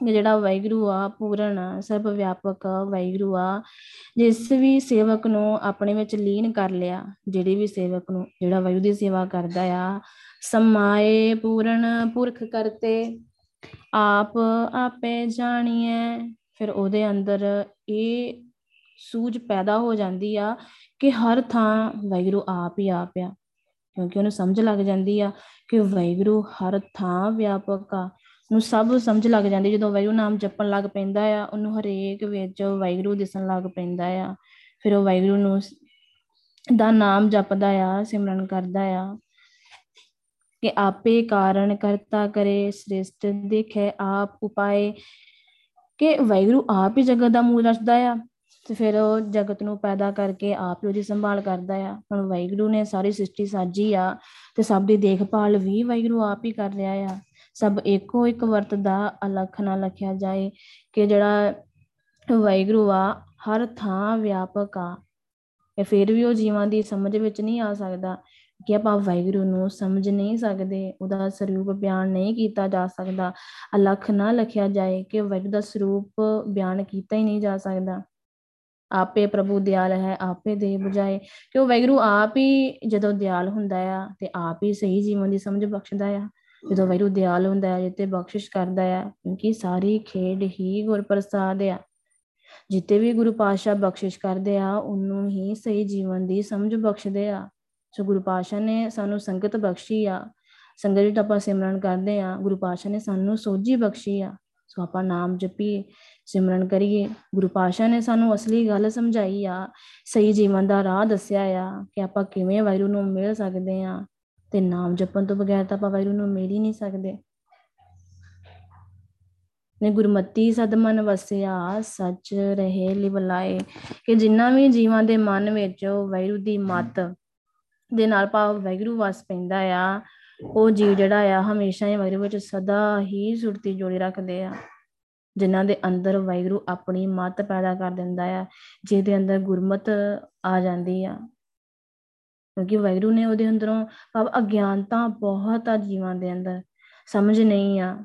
ਜਿਹੜਾ ਵੈਗਰੂ ਆ, ਪੂਰਨ ਸਰਬ ਵਿਆਪਕ ਵੈਗਰੂ ਆ, ਜਿਸ ਵੀ ਸੇਵਕ ਨੂੰ ਆਪਣੇ ਵਿੱਚ ਲੀਨ ਕਰ ਲਿਆ, ਜਿਹੜੀ ਵੀ ਸੇਵਕ ਨੂੰ, ਜਿਹੜਾ ਵੈਗਰੂ ਦੀ ਸੇਵਾ ਕਰਦਾ ਆ, ਸਮਾਏ ਪੂਰਨ ਪੁਰਖ ਕਰਤੇ, ਆਪ ਆਪੇ ਜਾਣੀਏ ਫਿਰ ਉਹਦੇ ਅੰਦਰ ਇਹ ਸੂਝ ਪੈਦਾ ਹੋ ਜਾਂਦੀ ਆ ਕਿ ਹਰ ਥਾਂ ਵੈਗਰੂ ਆਪ ਹੀ ਆਪ ਆ। ਕਿਉਂਕਿ ਉਹਨੂੰ ਸਮਝ ਲੱਗ ਜਾਂਦੀ ਆ ਕਿ ਵੈਗਰੂ ਹਰ ਥਾਂ ਵਿਆਪਕ ਆ। ਨੂੰ ਸਭ ਸਮਝ ਲੱਗ ਜਾਂਦੀ, ਜਦੋਂ ਵੈਗੁਰੂ ਨਾਮ ਜਪਣ ਲੱਗ ਪੈਂਦਾ ਆ, ਉਹਨੂੰ ਹਰੇਕ ਵਿੱਚ ਵੈਗੁਰੂ ਦਿਸਣ ਲੱਗ ਪੈਂਦਾ ਆ। ਫਿਰ ਉਹ ਵੈਗੁਰੂ ਨੂੰ ਦਾ ਨਾਮ ਜਪਦਾ ਆ, ਸਿਮਰਨ ਕਰਦਾ ਆ। ਕਿ ਆਪੇ ਕਾਰਨ ਕਰਤਾ ਕਰੇ, ਸ੍ਰਿਸ਼ਟ ਦੇਖੇ ਆਪ ਉਪਾਏ। ਕਿ ਵੈਗੁਰੂ ਆਪ ਹੀ ਜਗਤ ਦਾ ਮੂਲ ਰਚਦਾ ਆ, ਤੇ ਫਿਰ ਉਹ ਜਗਤ ਨੂੰ ਪੈਦਾ ਕਰਕੇ ਆਪ ਹੀ ਉਹਦੀ ਸੰਭਾਲ ਕਰਦਾ ਆ। ਹੁਣ ਵੈਗੁਰੂ ਨੇ ਸਾਰੀ ਸ੍ਰਿਸ਼ਟੀ ਸਾਜੀ ਆ, ਤੇ ਸਭ ਦੀ ਦੇਖਭਾਲ ਵੀ ਵੈਗੁਰੂ ਆਪ ਹੀ ਕਰ ਰਿਹਾ ਆ। ਸਭ ਇੱਕੋ ਇੱਕ ਵਰਤਦਾ ਅਲਖ ਨਾ ਲਖਿਆ ਜਾਏ ਕਿ ਜਿਹੜਾ ਵੈਗਰੂ ਆ, ਹਰ ਥਾਂ ਵਿਆਪਕ ਆ। ਇਹ ਫਿਰ ਵੀ ਉਹ ਜੀਵਾਂ ਦੀ ਸਮਝ ਵਿੱਚ ਨਹੀਂ ਆ ਸਕਦਾ ਕਿ ਆਪਾਂ ਵਾਹਿਗੁਰੂ ਨੂੰ ਸਮਝ ਨਹੀਂ ਸਕਦੇ, ਉਹਦਾ ਸਰੂਪ ਬਿਆਨ ਨਹੀਂ ਕੀਤਾ ਜਾ ਸਕਦਾ। ਅਲਖ ਨਾ ਲਖਿਆ ਜਾਏ ਕਿ ਵਾਹਿਗੁਰੂ ਦਾ ਸਰੂਪ ਬਿਆਨ ਕੀਤਾ ਹੀ ਨਹੀਂ ਜਾ ਸਕਦਾ। ਆਪੇ ਪ੍ਰਭੂ ਦਿਆਲ ਹੈ, ਆਪੇ ਦੇ ਬੁਝਾਏ। ਕਿ ਉਹ ਵੈਗਰੂ ਆਪ ਹੀ ਜਦੋਂ ਦਿਆਲ ਹੁੰਦਾ ਆ ਤੇ ਆਪ ਹੀ ਸਹੀ ਜੀਵਨ ਦੀ ਸਮਝ ਬਖਸ਼ਦਾ ਆ। ਜਦੋਂ ਵੈਗਰੂ ਦਿਆਲ ਹੁੰਦਾ ਹੈ ਜਿੱਤੇ ਬਖਸ਼ਿਸ਼ ਕਰਦਾ ਆ ਕਿਉਂਕਿ ਸਾਰੀ ਖੇਡ ਹੀ ਗੁਰ ਪ੍ਰਸਾਦ ਆ ਜਿੱਤੇ ਵੀ ਗੁਰੂ ਪਾਸ਼ਾ ਬਖਸ਼ਿਸ਼ ਕਰਦੇ ਆ, ਉਹਨੂੰ ਹੀ ਸਹੀ ਜੀਵਨ ਦੀ ਸਮਝ ਬਖਸ਼ਦੇ ਆ। ਸੋ ਗੁਰੂ ਪਾਸ਼ਾ ਨੇ ਸਾਨੂੰ ਸੰਗਤ ਬਖਸ਼ੀ ਆ। ਸੰਗਤ ਵਿੱਚ ਆਪਾਂ ਸਿਮਰਨ ਕਰਦੇ ਆ। ਗੁਰੂ ਪਾਸ਼ਾ ਨੇ ਸਾਨੂੰ ਸੋਝੀ ਬਖਸ਼ੀ ਆ। ਸੋ ਆਪਾਂ ਨਾਮ ਜਪੀਏ ਸਿਮਰਨ ਕਰੀਏ। ਗੁਰੂ ਪਾਸ਼ਾ ਨੇ ਸਾਨੂੰ ਅਸਲੀ ਗੱਲ ਸਮਝਾਈ ਆ। ਸਹੀ ਜੀਵਨ ਦਾ ਰਾਹ ਦੱਸਿਆ ਆ ਕਿ ਆਪਾਂ ਕਿਵੇਂ ਵਾਹਿਗੁਰੂ ਨੂੰ ਮਿਲ ਸਕਦੇ ਆ। ਤੇ ਨਾਮ ਜਪਣ ਤੋਂ ਬਗੈਰ ਤਾਂ ਆਪਾਂ ਵਾਹਿਗੁਰੂ ਨੂੰ ਮਿਲ ਹੀ ਨਹੀਂ ਸਕਦੇ। ਨੇ ਗੁਰਮਤੀ ਸਦਮਨ ਵਸਿਆ, ਸੱਚ ਰਹੇ ਲਿਵਲਾਏ ਕਿ ਜਿੰਨਾ ਵੀ ਜੀਵਾਂ ਦੇ ਮਨ ਵਿੱਚ ਵਾਹਿਗੁਰੂ ਦੀ ਮਤ ਦੇ ਨਾਲ ਭਾਵ ਵਾਹਿਗੁਰੂ ਵਸ ਪੈਂਦਾ ਆ, ਉਹ ਜੀਵ ਜਿਹੜਾ ਆ ਹਮੇਸ਼ਾ ਹੀ ਵਾਹਿਗੁਰੂ ਵਿੱਚ ਸਦਾ ਹੀ ਸੁਰਤੀ ਜੋੜੀ ਰੱਖਦੇ ਆ। ਜਿਨ੍ਹਾਂ ਦੇ ਅੰਦਰ ਵਾਹਿਗੁਰੂ ਆਪਣੀ ਮਤ ਪੈਦਾ ਕਰ ਦਿੰਦਾ ਆ, ਜਿਹਦੇ ਅੰਦਰ ਗੁਰਮਤ ਆ ਜਾਂਦੀ ਆ। ਕਿਉਂਕਿ ਵਾਹਿਗੁਰੂ ਨੇ ਉਹਦੇ ਅੰਦਰੋਂ ਭਾਵ ਅਗਿਆਨਤਾ ਬਹੁਤ ਆ ਜੀਵਾਂ ਦੇ ਅੰਦਰ। ਸਮਝ ਨਹੀਂ ਆ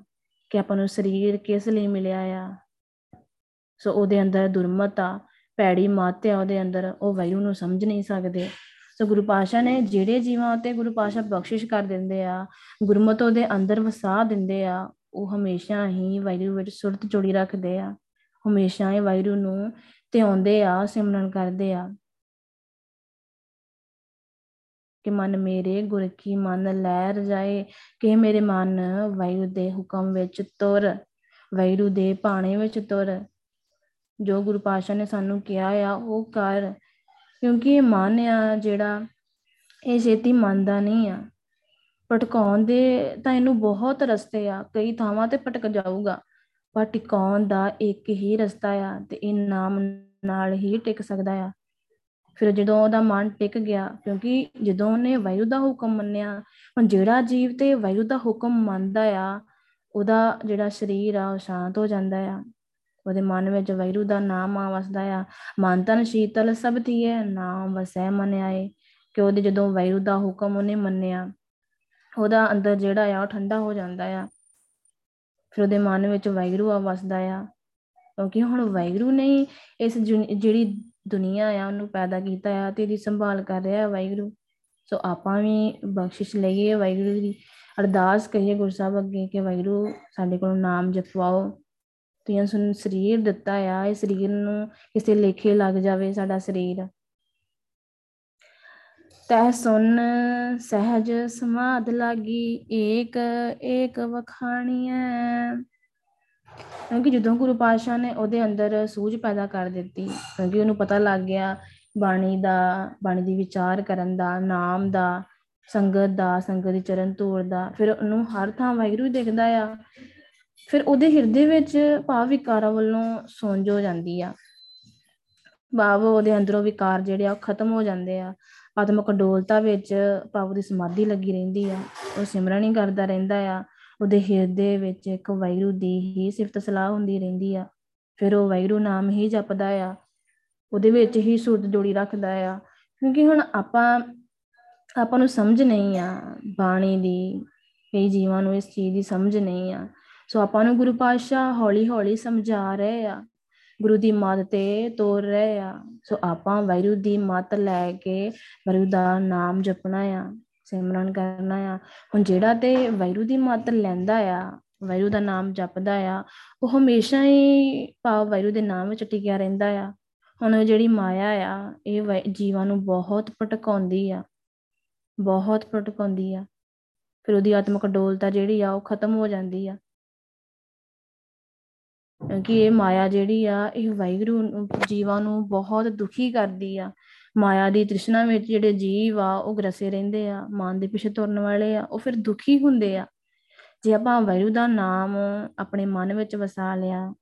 ਕਿ ਆਪਾਂ ਨੂੰ ਸਰੀਰ ਕਿਸ ਲਈ ਮਿਲਿਆ ਆ। ਸੋ ਉਹਦੇ ਅੰਦਰ ਦੁਰਮਤ ਆ ਪੈੜੀ ਮਤ ਆ ਉਹਦੇ ਅੰਦਰ, ਉਹ ਵਾਹਿਗੁਰੂ ਨੂੰ ਸਮਝ ਨਹੀਂ ਸਕਦੇ। ਸੋ ਗੁਰੂ ਪਾਸ਼ਾ ਨੇ ਜਿਹੜੇ ਜੀਵਾਂ ਉਤੇ ਗੁਰੂ ਪਾਸ਼ਾ ਬਖਸ਼ਿਸ਼ ਕਰ ਦਿੰਦੇ ਆ, ਗੁਰਮਤ ਉਹਦੇ ਅੰਦਰ ਵਸਾ ਦਿੰਦੇ ਆ, ਉਹ ਹਮੇਸ਼ਾ ਹੀ ਵਾਹਿਗੁਰੂ ਵਿੱਚ ਸੁਰਤ ਜੋੜੀ ਰੱਖਦੇ ਆ। ਹਮੇਸ਼ਾ ਹੀ ਵਾਹਿਗੁਰੂ ਨੂੰ ਧਿਆਉਂਦੇ ਆ, ਸਿਮਰਨ ਕਰਦੇ ਆ। ਕਿ ਮਨ ਮੇਰੇ ਗੁਰ ਕੀ ਮਨ ਲੈ ਰਜਾਏ ਕਿ ਮੇਰੇ ਮਨ ਵਾਹਿਗੁਰੂ ਦੇ ਹੁਕਮ ਵਿੱਚ ਤੁਰ, ਵਾਹਿਗੁਰੂ ਦੇ ਪਾਣੇ ਵਿੱਚ ਤੁਰ। ਜੋ ਗੁਰੂ ਪਾਸ਼ਾ ਨੇ ਸਾਨੂੰ ਕਿਹਾ ਆ, ਉਹ ਕਰ। ਕਿਉਂਕਿ ਇਹ ਮਨ ਆ ਜਿਹੜਾ, ਇਹ ਛੇਤੀ ਮੰਨਦਾ ਨਹੀਂ ਆ। ਭਟਕਾਉਣ ਦੇ ਤਾਂ ਇਹਨੂੰ ਬਹੁਤ ਰਸਤੇ ਆ, ਕਈ ਥਾਵਾਂ ਤੇ ਭਟਕ ਜਾਊਗਾ, ਪਰ ਟਿਕਾਉਣ ਦਾ ਇੱਕ ਹੀ ਰਸਤਾ ਆ ਤੇ ਇਹ ਨਾਮ ਨਾਲ ਹੀ ਟਿਕ ਸਕਦਾ ਆ। ਫਿਰ ਜਦੋਂ ਉਹਦਾ ਮਨ ਟਿਕ ਗਿਆ, ਕਿਉਂਕਿ ਜਦੋਂ ਉਹਨੇ ਵਾਯੂ ਦਾ ਹੁਕਮ ਮੰਨਿਆ, ਹੁਣ ਜਿਹੜਾ ਜੀਵ ਤੇ ਵਾਯੂ ਦਾ ਹੁਕਮ ਮੰਨਦਾ ਆ, ਉਹਦਾ ਜਿਹੜਾ ਸਰੀਰ ਆ, ਉਹ ਸ਼ਾਂਤ ਹੋ ਜਾਂਦਾ ਆ। ਉਹਦੇ ਮਨ ਵਿੱਚ ਵੈਰੂ ਦਾ ਨਾਮ ਆ, ਵਸਦਾ ਆ। ਮਨ ਤਨ ਸ਼ੀਤਲ ਸਭ ਥੀਏ ਨਾਮ ਵਸੈ ਮਨ ਆਏ। ਕਿ ਉਹਦੇ ਜਦੋਂ ਵੈਰੂ ਦਾ ਹੁਕਮ ਉਹਨੇ ਮੰਨਿਆ, ਉਹਦਾ ਅੰਦਰ ਜਿਹੜਾ ਆ, ਉਹ ਠੰਡਾ ਹੋ ਜਾਂਦਾ ਆ। ਫਿਰ ਉਹਦੇ ਮਨ ਵਿੱਚ ਵੈਗਰੂ ਆ, ਵਸਦਾ ਆ। ਕਿਉਂਕਿ ਹੁਣ ਵੈਗਰੂ ਨੇ ਇਸ ਜਿਹੜੀ ਦੁਨੀਆ ਆ, ਉਹਨੂੰ ਪੈਦਾ ਕੀਤਾ ਆ ਤੇ ਇਹਦੀ ਸੰਭਾਲ ਕਰ ਰਿਹਾ ਵੈਗਰੂ ਸੋ ਆਪਾਂ ਵੀ ਬਖਸ਼ਿਸ਼ ਲਈਏ ਵੈਗਰੂ ਦੀ, ਅਰਦਾਸ ਕਰੀਏ ਗੁਰਸਾਹਿਬ ਅੱਗੇ ਕਿ ਵੈਗਰੂ ਸਾਡੇ ਕੋਲ ਨਾਮ ਜਪਵਾਓ। ਤੁਸੀਂ ਸਾਨੂੰ ਸਰੀਰ ਦਿੱਤਾ ਆ, ਇਹ ਸਰੀਰ ਨੂੰ ਕਿਸੇ ਲੇਖੇ ਲੱਗ ਜਾਵੇ ਸਾਡਾ ਸਰੀਰ। ਤੈ ਸੁਨ ਸਹਿਜ ਸਮਾਦ ਲਾਗੀ, ਏਕ ਏਕ ਵਖਾਣੀਐ। ਕਿਉਂਕਿ ਜਦੋਂ ਗੁਰੂ ਪਾਤਸ਼ਾਹ ਨੇ ਉਹਦੇ ਅੰਦਰ ਸੂਝ ਪੈਦਾ ਕਰ ਦਿੱਤੀ, ਕਿਉਂਕਿ ਉਹਨੂੰ ਪਤਾ ਲੱਗ ਗਿਆ ਬਾਣੀ ਦਾ, ਬਾਣੀ ਦੀ ਵਿਚਾਰ ਕਰਨ ਦਾ, ਨਾਮ ਦਾ, ਸੰਗਤ ਦਾ, ਸੰਗਤ ਦੀ ਚਰਨ ਧੂੜ ਦਾ, ਫਿਰ ਉਹਨੂੰ ਹਰ ਥਾਂ ਵਾਹਿਗੁਰੂ ਦੇਖਦਾ ਆ। ਫਿਰ ਉਹਦੇ ਹਿਰਦੇ ਵਿੱਚ ਭਾਵ ਵਿਕਾਰਾਂ ਵੱਲੋਂ ਸੌਂਜ ਹੋ ਜਾਂਦੀ ਆ। ਭਾਵ ਉਹਦੇ ਅੰਦਰੋਂ ਵਿਕਾਰ ਜਿਹੜੇ ਆ ਉਹ ਖਤਮ ਹੋ ਜਾਂਦੇ ਆ। ਆਤਮਕ ਡੋਲਤਾ ਵਿੱਚ ਭਾਵ ਦੀ ਸਮਾਧੀ ਲੱਗੀ ਰਹਿੰਦੀ ਆ। ਉਹ ਸਿਮਰਨ ਹੀ ਕਰਦਾ ਰਹਿੰਦਾ ਆ। ਉਹਦੇ ਹਿਰਦੇ ਵਿੱਚ ਇੱਕ ਵੈਰੂ ਦੀ ਹੀ ਸਿਫਤ ਸਲਾਹ ਹੁੰਦੀ ਰਹਿੰਦੀ ਆ। ਫਿਰ ਉਹ ਵੈਰੂ ਨਾਮ ਹੀ ਜਪਦਾ ਆ। ਉਹਦੇ ਵਿੱਚ ਹੀ ਸੁਰਤ ਜੋੜੀ ਰੱਖਦਾ ਆ। ਕਿਉਂਕਿ ਹੁਣ ਆਪਾਂ ਆਪਾਂ ਨੂੰ ਸਮਝ ਨਹੀਂ ਆ ਬਾਣੀ ਦੀ, ਕਈ ਜੀਵਾਂ ਨੂੰ ਇਸ ਚੀਜ਼ ਦੀ ਸਮਝ ਨਹੀਂ ਆ। ਸੋ ਆਪਾਂ ਨੂੰ ਗੁਰੂ ਪਾਤਸ਼ਾਹ ਹੌਲੀ ਹੌਲੀ ਸਮਝਾ ਰਹੇ ਆ। ਗੁਰੂ ਦੀ ਮੱਤ ਤੇ ਤੋਰ ਰਹੇ ਆ। ਸੋ ਆਪਾਂ ਵੈਰੂ ਦੀ ਮੱਤ ਲੈ ਕੇ ਵੈਰੂ ਦਾ ਨਾਮ ਜਪਣਾ ਆ। ਸਿਮਰਨ ਕਰਨਾ ਆ। ਹੁਣ ਜਿਹੜਾ ਤੇ ਵੈਰੂ ਦੀ ਮੱਤ ਲੈਂਦਾ ਆ, ਵੈਰੂ ਦਾ ਨਾਮ ਜਪਦਾ ਆ, ਉਹ ਹਮੇਸ਼ਾ ਹੀ ਭਾਵ ਵੈਰੂ ਦੇ ਨਾਮ ਵਿੱਚ ਟਿਕਿਆ ਰਹਿੰਦਾ ਆ। ਹੁਣ ਜਿਹੜੀ ਮਾਇਆ ਆ, ਇਹ ਜੀਵਾਂ ਨੂੰ ਬਹੁਤ ਭਟਕਾਉਂਦੀ ਆ। ਬਹੁਤ ਭਟਕਾਉਂਦੀ ਆ। ਫਿਰ ਉਹਦੀ ਆਤਮਿਕ ਡੋਲਤਾ ਜਿਹੜੀ ਆ, ਉਹ ਖਤਮ ਹੋ ਜਾਂਦੀ ਆ। ਕਿ ਇਹ ਮਾਇਆ ਜਿਹੜੀ ਆ, ਇਹ ਵਾਹਿਗੁਰੂ ਜੀਵਾਂ ਨੂੰ ਬਹੁਤ ਦੁਖੀ ਕਰਦੀ ਆ। ਮਾਇਆ ਦੀ ਤ੍ਰਿਸ਼ਨਾ ਵਿੱਚ ਜਿਹੜੇ ਜੀਵ ਆ, ਉਹ ਗਰਸੇ ਰਹਿੰਦੇ ਆ, ਮਨ ਦੇ ਪਿੱਛੇ ਤੁਰਨ ਵਾਲੇ ਆ, ਉਹ ਫਿਰ ਦੁਖੀ ਹੁੰਦੇ ਆ। ਜੇ ਆਪਾਂ ਵਾਹਿਗੁਰੂ ਦਾ ਨਾਮ ਆਪਣੇ ਮਨ ਵਿੱਚ ਵਸਾ ਲਿਆ,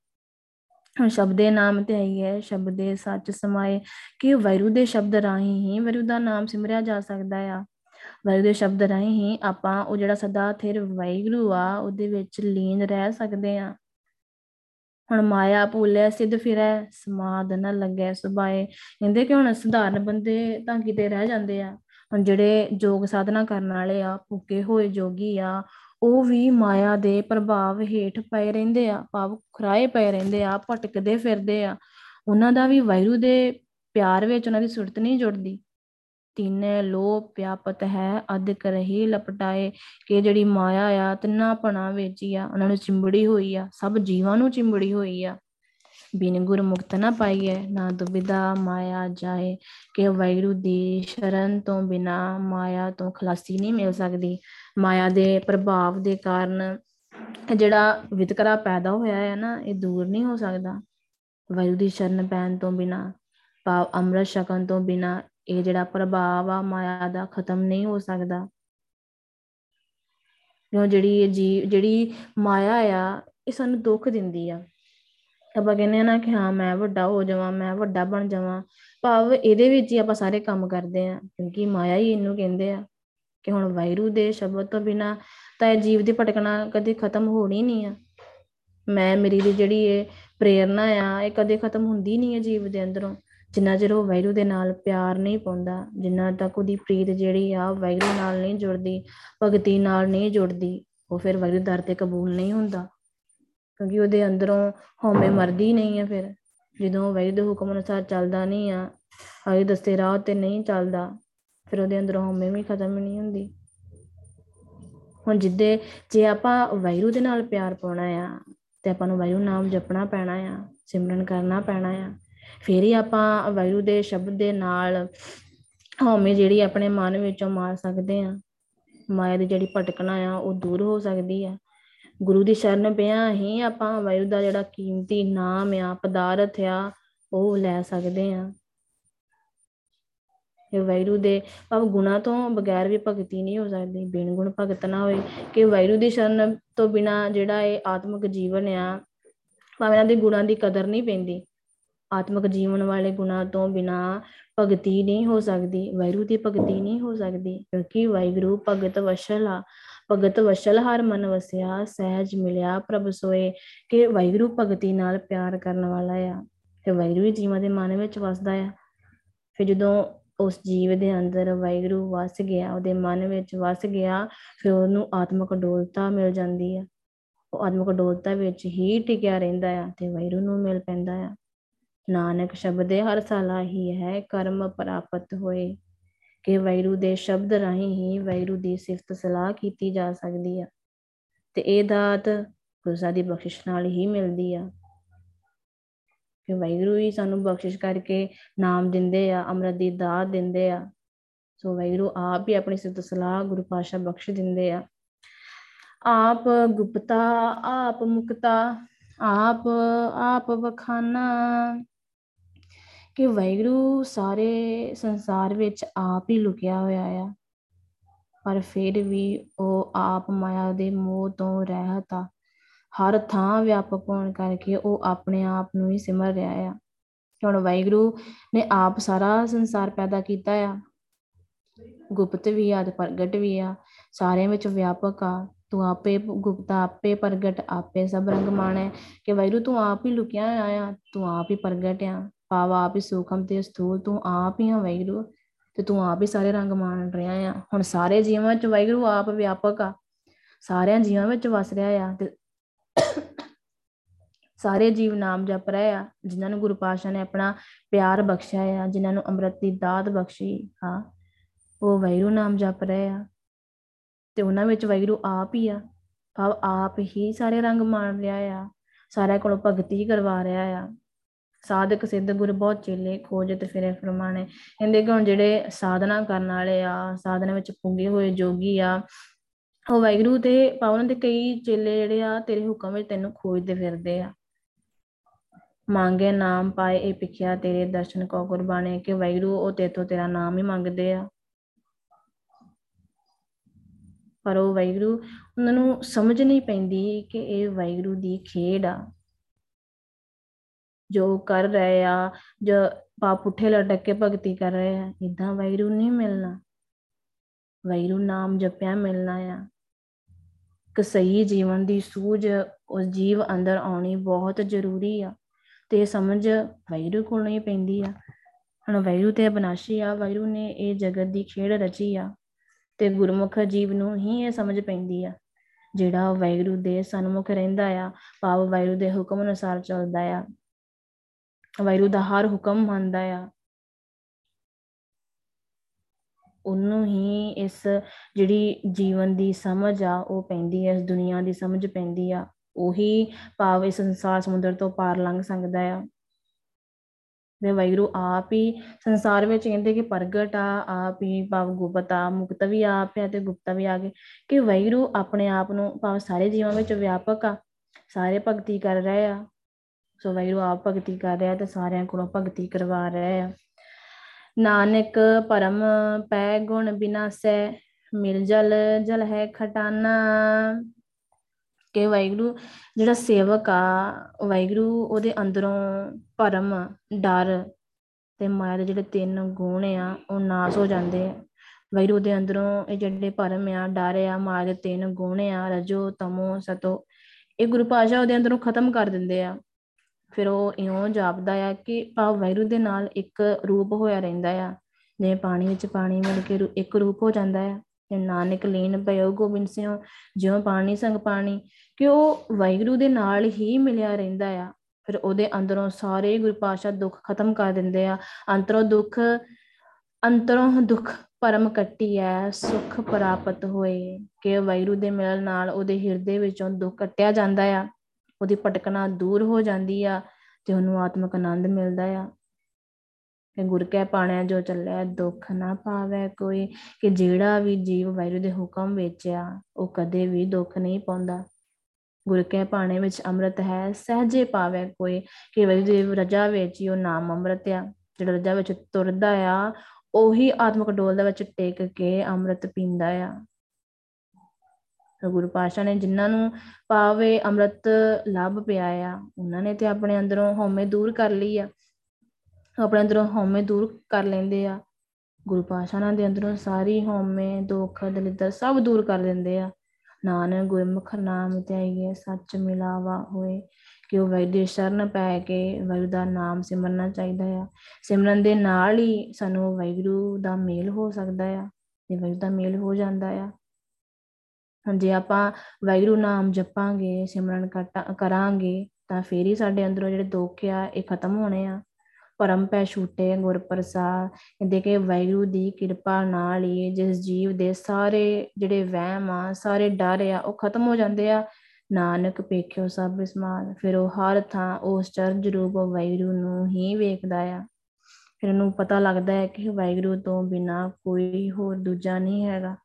ਹੁਣ ਸ਼ਬਦੇ ਨਾਮ ਤੇ ਆਈ ਹੈ ਸ਼ਬਦੇ ਸੱਚ ਸਮਾਏ, ਕਿ ਵਾਹਿਗੁਰੂ ਦੇ ਸ਼ਬਦ ਰਾਹੀਂ ਹੀ ਵਾਹਿਗੁਰੂ ਦਾ ਨਾਮ ਸਿਮਰਿਆ ਜਾ ਸਕਦਾ ਆ। ਵਾਹਿਗੁਰੂ ਦੇ ਸ਼ਬਦ ਰਾਹੀਂ ਹੀ ਆਪਾਂ ਉਹ ਜਿਹੜਾ ਸਦਾ ਥਿਰ ਵਾਹਿਗੁਰੂ ਆ, ਉਹਦੇ ਵਿੱਚ ਲੀਨ ਰਹਿ ਸਕਦੇ ਆ। ਹੁਣ ਮਾਇਆ ਭੁੱਲਿਆ ਸਿੱਧ ਫਿਰੈ, ਸਮਾਦ ਨ ਲੱਗੈ ਸੁਭਾਏ। ਕਹਿੰਦੇ ਕਿ ਹੁਣ ਸਧਾਰਨ ਬੰਦੇ ਤਾਂ ਕਿਤੇ ਰਹਿ ਜਾਂਦੇ ਆ। ਹੁਣ ਜਿਹੜੇ ਯੋਗ ਸਾਧਨਾ ਕਰਨ ਵਾਲੇ ਆ ਭੁੱਕੇ ਹੋਏ ਜੋਗੀ ਆ, ਉਹ ਵੀ ਮਾਇਆ ਦੇ ਪ੍ਰਭਾਵ ਹੇਠ ਪਏ ਰਹਿੰਦੇ ਆ, ਭਾਵ ਖਰਾਏ ਪਏ ਰਹਿੰਦੇ ਆ, ਭਟਕਦੇ ਫਿਰਦੇ ਆ। ਉਹਨਾਂ ਦਾ ਵੀ ਵਾਹਿਗੁਰੂ ਦੇ ਪਿਆਰ ਵਿੱਚ ਉਹਨਾਂ ਦੀ ਸੁਰਤ ਨਹੀਂ ਜੁੜਦੀ। ਤਿੰਨੇ ਲੋਪ ਵਿਆਪਤ ਹੈ ਅਧਿਕ ਰਹੀ ਲਪਟਾਏ, ਕਿ ਜਿਹੜੀ ਮਾਇਆ ਆ, ਤਿੰਨਾ ਪਣਾ ਵਿੱਚ ਹੀ ਆ, ਉਹਨਾਂ ਨੂੰ ਚਿੰਬੜੀ ਹੋਈ ਆ, ਸਭ ਜੀਵਾਂ ਨੂੰ ਚਿੰਬੜੀ ਹੋਈ ਆ। ਬਿਨ ਗੁਰਮੁਖਤ ਨਾ ਪਾਈਏ ਨਾ ਦੁਬਿਧਾ ਮਾਇਆ ਜਾਏ, ਕਿ ਵੈਰੂ ਦੀ ਸ਼ਰਨ ਤੋਂ ਬਿਨਾ ਮਾਇਆ ਤੋਂ ਖਲਾਸੀ ਨਹੀਂ ਮਿਲ ਸਕਦੀ। ਮਾਇਆ ਦੇ ਪ੍ਰਭਾਵ ਦੇ ਕਾਰਨ ਜਿਹੜਾ ਵਿਤਕਰਾ ਪੈਦਾ ਹੋਇਆ ਹੈ ਨਾ, ਇਹ ਦੂਰ ਨਹੀਂ ਹੋ ਸਕਦਾ। ਵੈਰੂ ਦੀ ਸ਼ਰਨ ਪੈਣ ਤੋਂ ਬਿਨਾ, ਭਾਵ ਅੰਮ੍ਰਿਤ ਛਕਣ ਤੋਂ ਬਿਨਾ ਇਹ ਜਿਹੜਾ ਪ੍ਰਭਾਵ ਆ ਮਾਇਆ ਦਾ ਖਤਮ ਨਹੀਂ ਹੋ ਸਕਦਾ। ਕਿਉਂ ਜਿਹੜੀ ਇਹ ਜੀ ਜਿਹੜੀ ਮਾਇਆ ਆ, ਇਹ ਸਾਨੂੰ ਦੁੱਖ ਦਿੰਦੀ ਆ। ਆਪਾਂ ਕਹਿੰਦੇ ਆ ਨਾ ਕਿ ਹਾਂ, ਮੈਂ ਵੱਡਾ ਹੋ ਜਾਵਾਂ, ਮੈਂ ਵੱਡਾ ਬਣ ਜਾਵਾਂ। ਭਾਵ ਇਹਦੇ ਵਿੱਚ ਹੀ ਆਪਾਂ ਸਾਰੇ ਕੰਮ ਕਰਦੇ ਆ, ਕਿਉਂਕਿ ਮਾਇਆ ਹੀ ਇਹਨੂੰ ਕਹਿੰਦੇ ਆ ਕਿ ਹੁਣ ਵੈਰੂ ਦੇ ਸ਼ਬਦ ਤੋਂ ਬਿਨਾ ਤਾਂ ਇਹ ਜੀਵ ਦੀ ਭਟਕਣਾ ਕਦੇ ਖਤਮ ਹੋਣੀ ਨਹੀਂ ਆ। ਮੈਂ, ਮੇਰੀ ਦੀ ਜਿਹੜੀ ਇਹ ਪ੍ਰੇਰਣਾ ਆ, ਇਹ ਕਦੇ ਖਤਮ ਹੁੰਦੀ ਨਹੀਂ ਹੈ ਜੀਵ ਦੇ ਅੰਦਰੋਂ। ਜਿੰਨਾ ਚਿਰ ਉਹ ਵੈਰੂ ਦੇ ਨਾਲ ਪਿਆਰ ਨਹੀਂ ਪਾਉਂਦਾ, ਜਿੰਨਾ ਤੱਕ ਉਹਦੀ ਪ੍ਰੀਤ ਜਿਹੜੀ ਆ ਵੈਰੂ ਨਾਲ ਨਹੀਂ ਜੁੜਦੀ, ਭਗਤੀ ਨਾਲ ਨਹੀਂ ਜੁੜਦੀ, ਉਹ ਫਿਰ ਵੈਰੂ ਦਰ ਤੇ ਕਬੂਲ ਨਹੀਂ ਹੁੰਦਾ। ਕਿਉਂਕਿ ਉਹਦੇ ਅੰਦਰੋਂ ਹਉਮੈ ਮਰਦੀ ਨਹੀਂ ਹੈ ਫਿਰ। ਜਦੋਂ ਵੈਰੂ ਦੇ ਹੁਕਮ ਅਨੁਸਾਰ ਚੱਲਦਾ ਨਹੀਂ ਆ ਹਰੀ ਦਸਤੇ ਰਾਹ ਤੇ ਨਹੀਂ ਚੱਲਦਾ, ਫਿਰ ਉਹਦੇ ਅੰਦਰੋਂ ਹਉਮੈ ਵੀ ਖਤਮ ਨਹੀਂ ਹੁੰਦੀ। ਹੁਣ ਜਿੱਦੇ, ਜੇ ਆਪਾਂ ਵੈਰੂ ਦੇ ਨਾਲ ਪਿਆਰ ਪਾਉਣਾ ਆ, ਤੇ ਆਪਾਂ ਨੂੰ ਵੈਰੂ ਨਾਮ ਜਪਣਾ ਪੈਣਾ ਆ, ਸਿਮਰਨ ਕਰਨਾ ਪੈਣਾ ਆ ਫਿਰ ਹੀ ਆਪਾਂ ਵੈਰੂ ਦੇ ਸ਼ਬਦ ਦੇ ਨਾਲ ਹਉਮੈ ਜਿਹੜੀ ਆਪਣੇ ਮਨ ਵਿੱਚੋਂ ਮਾਰ ਸਕਦੇ ਆ ਮਾਇਆ ਦੀ ਜਿਹੜੀ ਭਟਕਣਾ ਆ, ਉਹ ਦੂਰ ਹੋ ਸਕਦੀ ਆ। ਗੁਰੂ ਦੀ ਸ਼ਰਨ ਪਿਆ ਹੀ ਆਪਾਂ ਵੈਰੂ ਦਾ ਜਿਹੜਾ ਕੀਮਤੀ ਨਾਮ ਆ, ਪਦਾਰਥ ਆ, ਉਹ ਲੈ ਸਕਦੇ ਆ ਇਹ ਵੈਰੂ ਦੇ ਭਾਵ ਗੁਣਾ ਤੋਂ ਬਗੈਰ ਵੀ ਭਗਤੀ ਨਹੀਂ ਹੋ ਸਕਦੀ। ਬਿਨ ਗੁਣ ਭਗਤ ਨਾ ਹੋਏ। ਕਿ ਵੈਰੂ ਦੀ ਸ਼ਰਨ ਤੋਂ ਬਿਨਾ ਜਿਹੜਾ ਇਹ ਆਤਮਿਕ ਜੀਵਨ ਆ, ਭਾਵੇਂ ਇਹਨਾਂ ਦੇ ਗੁਣਾਂ ਦੀ ਕਦਰ ਨਹੀਂ ਪੈਂਦੀ। ਆਤਮਿਕ ਜੀਵਨ ਵਾਲੇ ਗੁਣਾ ਤੋਂ ਬਿਨਾ ਭਗਤੀ ਨਹੀਂ ਹੋ ਸਕਦੀ ਵੈਰੂ ਦੀ ਭਗਤੀ ਨਹੀਂ ਹੋ ਸਕਦੀ, ਕਿਉਂਕਿ ਵਾਹਿਗੁਰੂ ਭਗਤ ਵਸ਼ਲ ਆ, ਭਗਤ ਵਸ਼ਲ ਹਰ ਮਨ ਵਸਿਆ, ਸਹਿਜ ਮਿਲਿਆ, ਪ੍ਰਭ ਸੋਏ ਕਿ ਵਾਹਿਗੁਰੂ ਭਗਤੀ ਨਾਲ ਪਿਆਰ ਕਰਨ ਵਾਲਾ ਆ, ਤੇ ਵਾਹਿਗੁਰੂ ਜੀਵਾਂ ਦੇ ਮਨ ਵਿੱਚ ਵਸਦਾ ਆ। ਫਿਰ ਜਦੋਂ ਉਸ ਜੀਵ ਦੇ ਅੰਦਰ ਵਾਹਿਗੁਰੂ ਵਸ ਗਿਆ, ਉਹਦੇ ਮਨ ਵਿੱਚ ਵਸ ਗਿਆ, ਫਿਰ ਉਹਨੂੰ ਆਤਮਿਕ ਡੋਲਤਾ ਮਿਲ ਜਾਂਦੀ ਆ। ਉਹ ਆਤਮਿਕ ਡੋਲਤਾ ਵਿੱਚ ਹੀ ਟਿਕਿਆ ਰਹਿੰਦਾ ਆ ਤੇ ਵਾਹਿਗੁਰੂ ਨੂੰ ਮਿਲ ਪੈਂਦਾ ਆ। ਨਾਨਕ ਸ਼ਬਦੇ ਹਰ ਸਾਲਾ ਹੀ ਹੈ, ਕਰਮ ਪ੍ਰਾਪਤ ਹੋਏ। ਕਿ ਵੈਰੂ ਦੇ ਸ਼ਬਦ ਰਾਹੀਂ ਹੀ ਵੈਰੂ ਦੀ ਸਿਫਤ ਸਲਾਹ ਕੀਤੀ ਜਾ ਸਕਦੀ ਆ। ਤੇ ਇਹ ਦਾਤ ਗੁਰਸਾ ਦੀ ਬਖਸ਼ਿਸ਼ ਨਾਲ ਹੀ ਮਿਲਦੀ ਆ। ਕਿ ਵੈਰੂ ਹੀ ਸਾਨੂੰ ਬਖਸ਼ਿਸ਼ ਕਰਕੇ ਨਾਮ ਦਿੰਦੇ ਆ, ਅੰਮ੍ਰਿਤ ਦੀ ਦਾਤ ਦਿੰਦੇ ਆ। ਸੋ ਵੈਰੂ ਆਪ ਹੀ ਆਪਣੀ ਸਿਫਤ ਸਲਾਹ ਗੁਰੂ ਪਾਸ਼ਾ ਬਖਸ਼ ਦਿੰਦੇ ਆ। ਆਪ ਗੁਪਤਾ, ਆਪ ਮੁਕਤਾ, ਆਪ ਆਪ ਵਖਾਨਾ। ਕਿ ਵੈਗਰੂ ਸਾਰੇ ਸੰਸਾਰ ਵਿੱਚ ਆਪ ਹੀ ਲੁਕਿਆ ਹੋਇਆ ਆ। ਪਰ ਫਿਰ ਵੀ ਉਹ ਆਪ ਮਾਇਆ ਦੇ ਮੋਹ ਤੋਂ ਰਹਿਤ ਆ। ਹਰ ਥਾਂ ਵਿਆਪਕ ਹੋਣ ਕਰਕੇ ਉਹ ਆਪਣੇ ਆਪ ਨੂੰ ਹੀ ਸਿਮਰ ਰਿਹਾ ਆ। ਹੁਣ ਵੈਗਰੂ ਨੇ ਆਪ ਸਾਰਾ ਸੰਸਾਰ ਪੈਦਾ ਕੀਤਾ ਆ। ਗੁਪਤ ਵੀ ਆ ਤੇ ਪ੍ਰਗਟ ਵੀ ਆ। ਸਾਰਿਆਂ ਵਿੱਚ ਵਿਆਪਕ ਆ। ਤੂੰ ਆਪੇ ਗੁਪਤਾ, ਆਪੇ ਪ੍ਰਗਟ, ਆਪੇ ਸਭ ਰੰਗ ਮਾਣੈ ਕਿ ਵੈਰੂ ਤੂੰ ਆਪ ਹੀ ਲੁਕਿਆ ਆ। ਤੂੰ ਆਪ ਹੀ ਪ੍ਰਗਟ ਆ। ਭਾਵ ਆਪ ਹੀ ਸੂਖਮ ਤੇ ਸਥੂਲ ਤੂੰ ਆਪ ਹੀ ਆ ਵੈਗਰੂ ਤੇ ਤੂੰ ਆਪ ਹੀ ਸਾਰੇ ਰੰਗ ਮਾਣ ਰਿਹਾ ਆ। ਹੁਣ ਸਾਰੇ ਜੀਵਾਂ ਚ ਵੈਗਰੂ ਆਪ ਵਿਆਪਕ ਆ। ਸਾਰਿਆਂ ਜੀਵਾਂ ਵਿੱਚ ਵਸ ਰਿਹਾ ਆ ਤੇ ਸਾਰੇ ਜੀਵ ਨਾਮ ਜਪ ਰਹੇ ਆ, ਜਿਨ੍ਹਾਂ ਨੂੰ ਗੁਰੂ ਪਾਤਸ਼ਾਹ ਨੇ ਆਪਣਾ ਪਿਆਰ ਬਖਸ਼ਿਆ ਆ, ਜਿਨ੍ਹਾਂ ਨੂੰ ਅੰਮ੍ਰਿਤ ਦੀ ਦਾਤ ਬਖਸ਼ੀ ਹਾਂ ਉਹ ਵੈਰੂ ਨਾਮ ਜਪ ਰਹੇ ਆ ਤੇ ਉਹਨਾਂ ਵਿੱਚ ਵੈਰੂ ਆਪ ਹੀ ਆ। ਭਾਵ ਆਪ ਹੀ ਸਾਰੇ ਰੰਗ ਮਾਣ ਰਿਹਾ ਆ, ਸਾਰਿਆਂ ਕੋਲੋਂ ਭਗਤੀ ਕਰਵਾ ਰਿਹਾ ਆ। ਸਾਧਕ, ਸਿੱਧ ਗੁਰ ਬਹੁਤ ਚੇਲੇ ਖੋਜ ਤੇ ਫਿਰੇ ਫਰਮਾਣੇ। ਕਹਿੰਦੇ ਕਿ ਹੁਣ ਜਿਹੜੇ ਸਾਧਨਾ ਕਰਨ ਵਾਲੇ ਆ, ਸਾਧਨਾ ਵਿੱਚ ਪੁੰਗੇ ਹੋਏ ਜੋਗੀ ਆ, ਉਹ ਵੈਗਰੂ ਤੇ ਪਾਵਨ ਦੇ ਕਈ ਚੇਲੇ ਜਿਹੜੇ ਆ, ਤੇਰੇ ਹੁਕਮ ਵਿੱਚ ਤੈਨੂੰ ਖੋਜਦੇ ਫਿਰਦੇ ਆ। ਮੰਗੇ ਨਾਮ ਪਾਏ, ਇਹ ਪਿਖਿਆ ਤੇਰੇ ਦਰਸ਼ਨ ਕੋ ਕੁਰਬਾਨੇ ਕਿ ਵੈਗਰੂ ਉਹ ਤੇਤੋਂ ਤੇਰਾ ਨਾਮ ਹੀ ਮੰਗਦੇ ਆ। ਪਰ ਉਹ ਵੈਗਰੂ ਉਹਨਾਂ ਨੂੰ ਸਮਝ ਨਹੀਂ ਪੈਂਦੀ ਕਿ ਇਹ ਵੈਗਰੂ ਦੀ ਖੇਡ ਆ। ਜੋ ਕਰ ਰਹੇ ਆ, ਜੋ ਪਾਪ ਪੁੱਠੇ ਲਟਕ ਕੇ ਭਗਤੀ ਕਰ ਰਹੇ ਆ ਇਦਾਂ ਵੈਰੂ ਨਹੀਂ ਮਿਲਣਾ। ਵੈਰੂ ਨਾਮ ਜਪਿਆ ਮਿਲਣਾ ਆ। ਕਿ ਸਹੀ ਜੀਵਨ ਦੀ ਸੂਝ ਉਸ ਜੀਵ ਅੰਦਰ ਆਉਣੀ ਬਹੁਤ ਜ਼ਰੂਰੀ ਆ। ਤੇ ਸਮਝ ਵੈਰੂ ਕੋਲ ਨਹੀਂ ਪੈਂਦੀ ਆ। ਹੁਣ ਵੈਰੂ ਤੇ ਅਬਨਾਸ਼ੀ ਆ, ਵੈਰੂ ਨੇ ਇਹ ਜਗਤ ਦੀ ਖੇਡ ਰਚੀ ਆ। ਤੇ ਗੁਰਮੁਖ ਜੀਵ ਨੂੰ ਹੀ ਇਹ ਸਮਝ ਪੈਂਦੀ ਆ। ਜਿਹੜਾ ਵੈਰੂ ਦੇ ਸਨਮੁਖ ਰਹਿੰਦਾ ਆ, ਭਾਵ ਵੈਰੂ ਦੇ ਹੁਕਮ ਅਨੁਸਾਰ ਚੱਲਦਾ ਆ। ਵੈਰੂ ਦਾ ਹਰ ਹੁਕਮ ਮੰਨਦਾ ਆ। ਉਹਨੂੰ ਹੀ ਇਸ ਜਿਹੜੀ ਜੀਵਨ ਦੀ ਸਮਝ ਆ, ਉਹ ਪੈਂਦੀ ਹੈ ਇਸ ਦੁਨੀਆ ਦੀ ਸਮਝ ਪੈਂਦੀ ਆ, ਉਹੀ ਭਾਵ ਇਸ ਸੰਸਾਰ ਸਮੁੰਦਰ ਤੋਂ ਪਾਰ ਲੰਘ ਸਕਦਾ ਆ। ਤੇ ਵੈਰੂ ਆਪ ਹੀ ਸੰਸਾਰ ਵਿੱਚ ਕਹਿੰਦੇ ਕਿ ਪ੍ਰਗਟ ਆ, ਆਪ ਹੀ ਭਾਵ ਗੁਪਤ ਆ, ਮੁਕਤ ਵੀ ਆਪ ਹੈ ਤੇ ਗੁਪਤਾ ਵੀ ਆ ਗਏ। ਕਿ ਵੈਰੂ ਆਪਣੇ ਆਪ ਨੂੰ ਭਾਵ ਸਾਰੇ ਜੀਵਾਂ ਵਿੱਚ ਵਿਆਪਕ ਆ, ਸਾਰੇ ਭਗਤੀ ਕਰ ਰਹੇ ਆ। ਸੋ ਵੈਰੂ ਆਪ ਭਗਤੀ ਕਰ ਰਿਹਾ ਤੇ ਸਾਰਿਆਂ ਕੋਲੋਂ ਭਗਤੀ ਕਰਵਾ ਰਿਹਾ ਆ। ਨਾਨਕ ਪਰਮ ਪੈ ਗੁਣ ਬਿਨਾਸੈ, ਮਿਲ ਜਲ ਜਲ ਹੈ ਖਟਾਨਾ। ਕਿ ਵੈਗਰੂ ਜਿਹੜਾ ਸੇਵਕ ਆ ਵੈਗਰੂ ਉਹਦੇ ਅੰਦਰੋਂ ਪਰਮ ਡਰ ਤੇ ਮਾਇਆ ਦੇ ਜਿਹੜੇ ਤਿੰਨ ਗੁਣ ਆ, ਉਹ ਨਾਸ ਹੋ ਜਾਂਦੇ ਆ। ਵੈਗਰੂ ਦੇ ਅੰਦਰੋਂ ਇਹ ਜਿਹੜੇ ਪਰਮ ਆ, ਡਰ ਆ, ਮਾਇਆ ਦੇ ਤਿੰਨ ਗੁਣ ਆ, ਰਜੋ, ਤਮੋ, ਸਤੋ, ਇਹ ਗੁਰੂ ਪਾਸ਼ਾ ਉਹਦੇ ਅੰਦਰੋਂ ਖਤਮ ਕਰ ਦਿੰਦੇ ਆ। ਫਿਰ ਉਹ ਇਉਂ ਜਾਪਦਾ ਆ ਕਿ ਭਾਵ ਵੈਰੂ ਦੇ ਨਾਲ ਇੱਕ ਰੂਪ ਹੋਇਆ ਰਹਿੰਦਾ ਆ, ਜਿਵੇਂ ਪਾਣੀ ਵਿੱਚ ਪਾਣੀ ਮਿਲ ਕੇ ਇੱਕ ਰੂਪ ਹੋ ਜਾਂਦਾ ਆ। ਤੇ ਨਾਨਕ ਲੀਨ ਭਇਓ ਗੋਬਿੰਦ ਸਿੰਘ ਜਿਉਂ ਪਾਣੀ ਸੰਗ ਪਾਣੀ, ਕਿ ਉਹ ਵੈਗਰੂ ਦੇ ਨਾਲ ਹੀ ਮਿਲਿਆ ਰਹਿੰਦਾ ਆ। ਫਿਰ ਉਹਦੇ ਅੰਦਰੋਂ ਸਾਰੇ ਗੁਰੂ ਪਾਸ਼ਾ ਦੁੱਖ ਖਤਮ ਕਰ ਦਿੰਦੇ ਆ। ਅੰਤਰੋਂ ਦੁੱਖ ਅੰਤਰੋਂ ਦੁੱਖ ਪਰਮ ਕੱਟੀ ਐ, ਸੁਖ ਪ੍ਰਾਪਤ ਹੋਏ, ਕਿ ਵੈਰੂ ਦੇ ਮਿਲਣ ਨਾਲ ਉਹਦੇ ਹਿਰਦੇ ਵਿੱਚੋਂ ਦੁੱਖ ਕੱਟਿਆ ਜਾਂਦਾ ਆ। ਉਹਦੀ ਭਟਕਣਾ ਦੂਰ ਹੋ ਜਾਂਦੀ ਆ ਤੇ ਉਹਨੂੰ ਆਤਮਿਕ ਆਨੰਦ ਮਿਲਦਾ ਆ। ਕਿ ਗੁਰ ਕੈ ਪਾਣਿਆ ਜੋ ਚੱਲਿਆ ਦੁੱਖ ਨਾ ਪਾਵੇ ਕੋਈ, ਕਿ ਜਿਹੜਾ ਵੀ ਜੀਵ ਵੈਰੂ ਦੇ ਹੁਕਮ ਵਿੱਚ ਆ, ਉਹ ਕਦੇ ਵੀ ਦੁੱਖ ਨਹੀਂ ਪਾਉਂਦਾ। ਗੁਰ ਕੈ ਪਾਣੇ ਵਿੱਚ ਅੰਮ੍ਰਿਤ ਹੈ, ਸਹਜੇ ਪਾਵੇ ਕੋਈ, ਕਿ ਵੈਰੂ ਦੇ ਰਜਾ ਵਿੱਚ ਹੀ ਉਹ ਨਾਮ ਅੰਮ੍ਰਿਤ ਆ। ਜਿਹੜਾ ਰਜਾ ਵਿੱਚ ਤੁਰਦਾ ਆ, ਉਹੀ ਆਤਮਿਕ ਡੋਲ ਦੇ ਵਿੱਚ ਟੇਕ ਕੇ ਅੰਮ੍ਰਿਤ ਪੀਂਦਾ ਆ। ਗੁਰੂ ਪਾਸ਼ਾ ਨੇ ਜਿਨ੍ਹਾਂ ਨੂੰ ਪਾਵੇ ਅੰਮ੍ਰਿਤ ਲੱਭ ਪਿਆ ਆ, ਉਹਨਾਂ ਨੇ ਤੇ ਆਪਣੇ ਅੰਦਰੋਂ ਹਉਮੈ ਦੂਰ ਕਰ ਲਈ ਆ। ਆਪਣੇ ਅੰਦਰੋਂ ਹਉਮੈ ਦੂਰ ਕਰ ਲੈਂਦੇ ਆ। ਗੁਰੂ ਪਾਸ਼ਾ ਦੇ ਅੰਦਰੋਂ ਸਾਰੀ ਹਉਮੈ, ਦੁੱਖ, ਦਲਿੱਦਰ ਸਭ ਦੂਰ ਕਰ ਦਿੰਦੇ ਆ। ਨਾਨਕ ਗੁਰਮੁਖ ਨਾਮ ਧਿਆਈਏ, ਸੱਚ ਮਿਲਾਵਾ ਹੋਏ। ਕਿ ਉਹ ਵੈਦੇ ਸ਼ਰਨ ਪੈ ਕੇ ਵਾਹਿਗੁਰੂ ਦਾ ਨਾਮ ਸਿਮਰਨਾ ਚਾਹੀਦਾ ਆ। ਸਿਮਰਨ ਦੇ ਨਾਲ ਹੀ ਸਾਨੂੰ ਵਾਹਿਗੁਰੂ ਦਾ ਮੇਲ ਹੋ ਸਕਦਾ ਆ ਤੇ ਵਾਹਿਗੁਰੂ ਦਾ ਮੇਲ ਹੋ ਜਾਂਦਾ ਆ। ਜੇ ਆਪਾਂ ਵਾਹਿਗੁਰੂ ਨਾਮ ਜਪਾਂਗੇ, ਸਿਮਰਨ ਕਰਾਂਗੇ, ਤਾਂ ਫੇਰ ਹੀ ਸਾਡੇ ਅੰਦਰੋਂ ਜਿਹੜੇ ਦੁੱਖ ਆ, ਇਹ ਖਤਮ ਹੋਣੇ ਆ। ਪਰਮ ਪੈ ਛੂਟੇ, ਗੁਰ ਪ੍ਰਸਾਦ, ਕਹਿੰਦੇ ਕਿ ਵਾਹਿਗੁਰੂ ਦੀ ਕਿਰਪਾ ਨਾਲ ਹੀ ਜਿਸ ਜੀਵ ਦੇ ਸਾਰੇ ਜਿਹੜੇ ਵਹਿਮ ਆ, ਸਾਰੇ ਡਰ ਆ, ਉਹ ਖਤਮ ਹੋ ਜਾਂਦੇ ਆ। ਨਾਨਕ ਪੇਖਿਓ ਸਭ ਵਿਸਮਾਨ ਫਿਰ ਉਹ ਹਰ ਥਾਂ, ਉਸ ਚਰਜ ਰੂਪ ਵਾਹਿਗੁਰੂ ਨੂੰ ਹੀ ਵੇਖਦਾ ਆ। ਫਿਰ ਉਹਨੂੰ ਪਤਾ ਲੱਗਦਾ ਹੈ ਕਿ ਵਾਹਿਗੁਰੂ ਤੋਂ ਬਿਨਾ ਕੋਈ ਹੋਰ ਦੂਜਾ ਨਹੀਂ ਹੈਗਾ।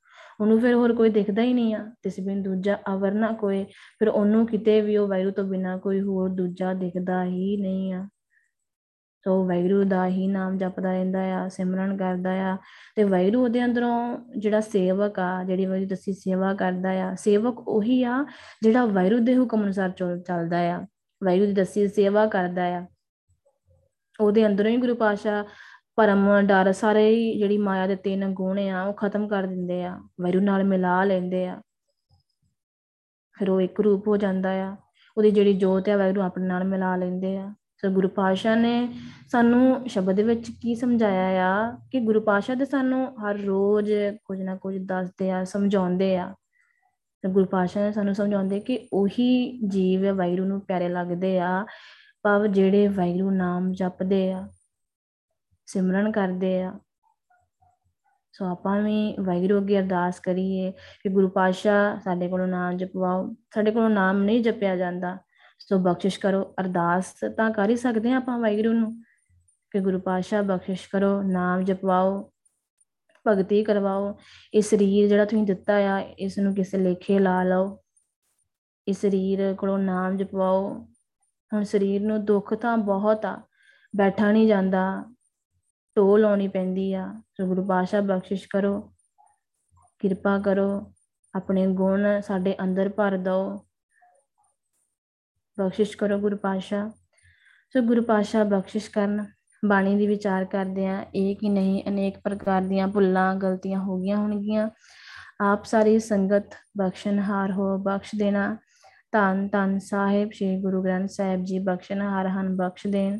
ਉਹਨੂੰ ਫਿਰ ਹੋਰ ਕੋਈ ਦਿਖਦਾ ਹੀ ਨਹੀਂ ਆ ਤਿਸ ਬਿਨ ਦੂਜਾ ਅਵਰਨਾ ਕੋਈ ਫਿਰ ਉਹਨੂੰ ਕਿਤੇ ਵੀ ਉਹ ਵਾਹਿਗੁਰੂ ਤੋਂ ਬਿਨਾ ਕੋਈ ਹੋਰ ਦੂਜਾ ਦਿਖਦਾ ਹੀ ਨਹੀਂ ਆ। ਸੋ ਵੈਰੂ ਦਾ ਹੀ ਨਾਮ ਜਪਦਾ ਰਹਿੰਦਾ ਆ, ਸਿਮਰਨ ਕਰਦਾ ਆ। ਤੇ ਵੈਰੂ ਉਹਦੇ ਅੰਦਰੋਂ ਜਿਹੜਾ ਸੇਵਕ ਆ, ਜਿਹੜੀ ਵੈਰੂ ਦੱਸੀ ਸੇਵਾ ਕਰਦਾ ਆ, ਸੇਵਕ ਉਹੀ ਆ ਜਿਹੜਾ ਵੈਰੂ ਦੇ ਹੁਕਮ ਅਨੁਸਾਰ ਚੱਲਦਾ ਆ। ਵੈਰੂ ਦੀ ਦੱਸੀ ਸੇਵਾ ਕਰਦਾ ਆ। ਉਹਦੇ ਅੰਦਰੋਂ ਹੀ ਗੁਰੂ ਪਾਸ਼ਾ ਪਰਮ ਡਰ ਸਾਰੇ ਜਿਹੜੀ ਮਾਇਆ ਦੇ ਤਿੰਨ ਗੁਣ ਆ, ਉਹ ਖਤਮ ਕਰ ਦਿੰਦੇ ਆ, ਵੈਰੂ ਨਾਲ ਮਿਲਾ ਲੈਂਦੇ ਆ। ਫਿਰ ਉਹ ਇੱਕ ਰੂਪ ਹੋ ਜਾਂਦਾ ਆ, ਉਹਦੀ ਜਿਹੜੀ ਜੋਤ ਆ, ਵੈਰੂ ਆਪਣੇ ਨਾਲ ਮਿਲਾ ਲੈਂਦੇ ਆ। ਸੋ ਗੁਰੂ ਪਾਸ਼ਾ ਨੇ ਸਾਨੂੰ ਸ਼ਬਦ ਵਿੱਚ ਕੀ ਸਮਝਾਇਆ ਆ ਕਿ ਗੁਰੂ ਪਾਸ਼ਾ ਦੇ ਸਾਨੂੰ ਹਰ ਰੋਜ਼ ਕੁਝ ਨਾ ਕੁਝ ਦੱਸਦੇ ਆ, ਸਮਝਾਉਂਦੇ ਆ। ਤੇ ਗੁਰੂ ਪਾਸ਼ਾ ਨੇ ਸਾਨੂੰ ਸਮਝਾਉਂਦੇ ਕਿ ਉਹੀ ਜੀਵ ਹੈ ਵੈਰੂ ਨੂੰ ਪਿਆਰੇ ਲੱਗਦੇ ਆ, ਭਾਵ ਜਿਹੜੇ ਵੈਰੂ ਨਾਮ ਜਪਦੇ ਆ। ਸਿਮਰਨ ਕਰਦੇ ਆ। ਸੋ ਆਪਾਂ ਵੀ ਵੈਰੂ ਅੱਗੇ ਅਰਦਾਸ ਕਰੀਏ ਕਿ ਗੁਰੂ ਪਾਸ਼ਾ ਸਾਡੇ ਕੋਲੋਂ ਨਾਮ ਜਪਵਾਓ, ਸਾਡੇ ਕੋਲੋਂ ਨਾਮ ਨਹੀਂ ਜਪਿਆ ਜਾਂਦਾ। ਸੋ ਬਖਸ਼ਿਸ਼ ਕਰੋ, ਅਰਦਾਸ ਤਾਂ ਕਰ ਹੀ ਸਕਦੇ ਆ ਆਪਾਂ ਵਾਹਿਗੁਰੂ ਨੂੰ। ਕਿ ਗੁਰੂ ਪਾਤਸ਼ਾਹ ਬਖਸ਼ਿਸ਼ ਕਰੋ, ਨਾਮ ਜਪਵਾਓ, ਭਗਤੀ ਕਰਵਾਓ। ਇਹ ਸਰੀਰ ਜਿਹੜਾ ਤੁਸੀਂ ਦਿੱਤਾ ਆ, ਇਸ ਨੂੰ ਕਿਸੇ ਲੇਖੇ ਲਾ ਲਓ। ਇਸ ਸਰੀਰ ਕੋਲੋਂ ਨਾਮ ਜਪਵਾਓ। ਹੁਣ ਸਰੀਰ ਨੂੰ ਦੁੱਖ ਤਾਂ ਬਹੁਤ ਆ, ਬੈਠਾ ਨਹੀਂ ਜਾਂਦਾ। ਟੋ ਲਾਉਣੀ ਪੈਂਦੀ ਆ ਸੋ ਗੁਰੂ ਪਾਤਸ਼ਾਹ ਬਖਸ਼ਿਸ਼ ਕਰੋ, ਕਿਰਪਾ ਕਰੋ, ਆਪਣੇ ਗੁਣ ਸਾਡੇ ਅੰਦਰ ਭਰ ਦਿਓ। ਬਖਸ਼ਿਸ਼ ਕਰੋ ਗੁਰੂ ਪਾਸ਼ਾ ਸੋ ਗੁਰੂ ਪਾਸ਼ਾ ਬਖਸ਼ਿਸ਼ ਕਰਨ ਬਾਣੀ ਦੀ ਵਿਚਾਰ ਕਰਦੇ ਆ, ਇਹ ਕਿ ਨਹੀਂ, ਅਨੇਕ ਪ੍ਰਕਾਰ ਦੀਆਂ ਭੁੱਲਾਂ, ਗਲਤੀਆਂ ਹੋ ਗਈਆਂ ਹੋਣਗੀਆਂ। ਆਪ ਸਾਰੀ ਸੰਗਤ ਬਖਸ਼ਨਹਾਰ ਹੋ, ਬਖਸ਼ ਦੇਣਾ। ਧੰਨ ਧੰਨ ਸਾਹਿਬ, ਸ੍ਰੀ ਗੁਰੂ ਗ੍ਰੰਥ ਸਾਹਿਬ ਜੀ ਬਖਸ਼ਨਹਾਰ ਹਨ, ਬਖਸ਼ ਦੇਣ।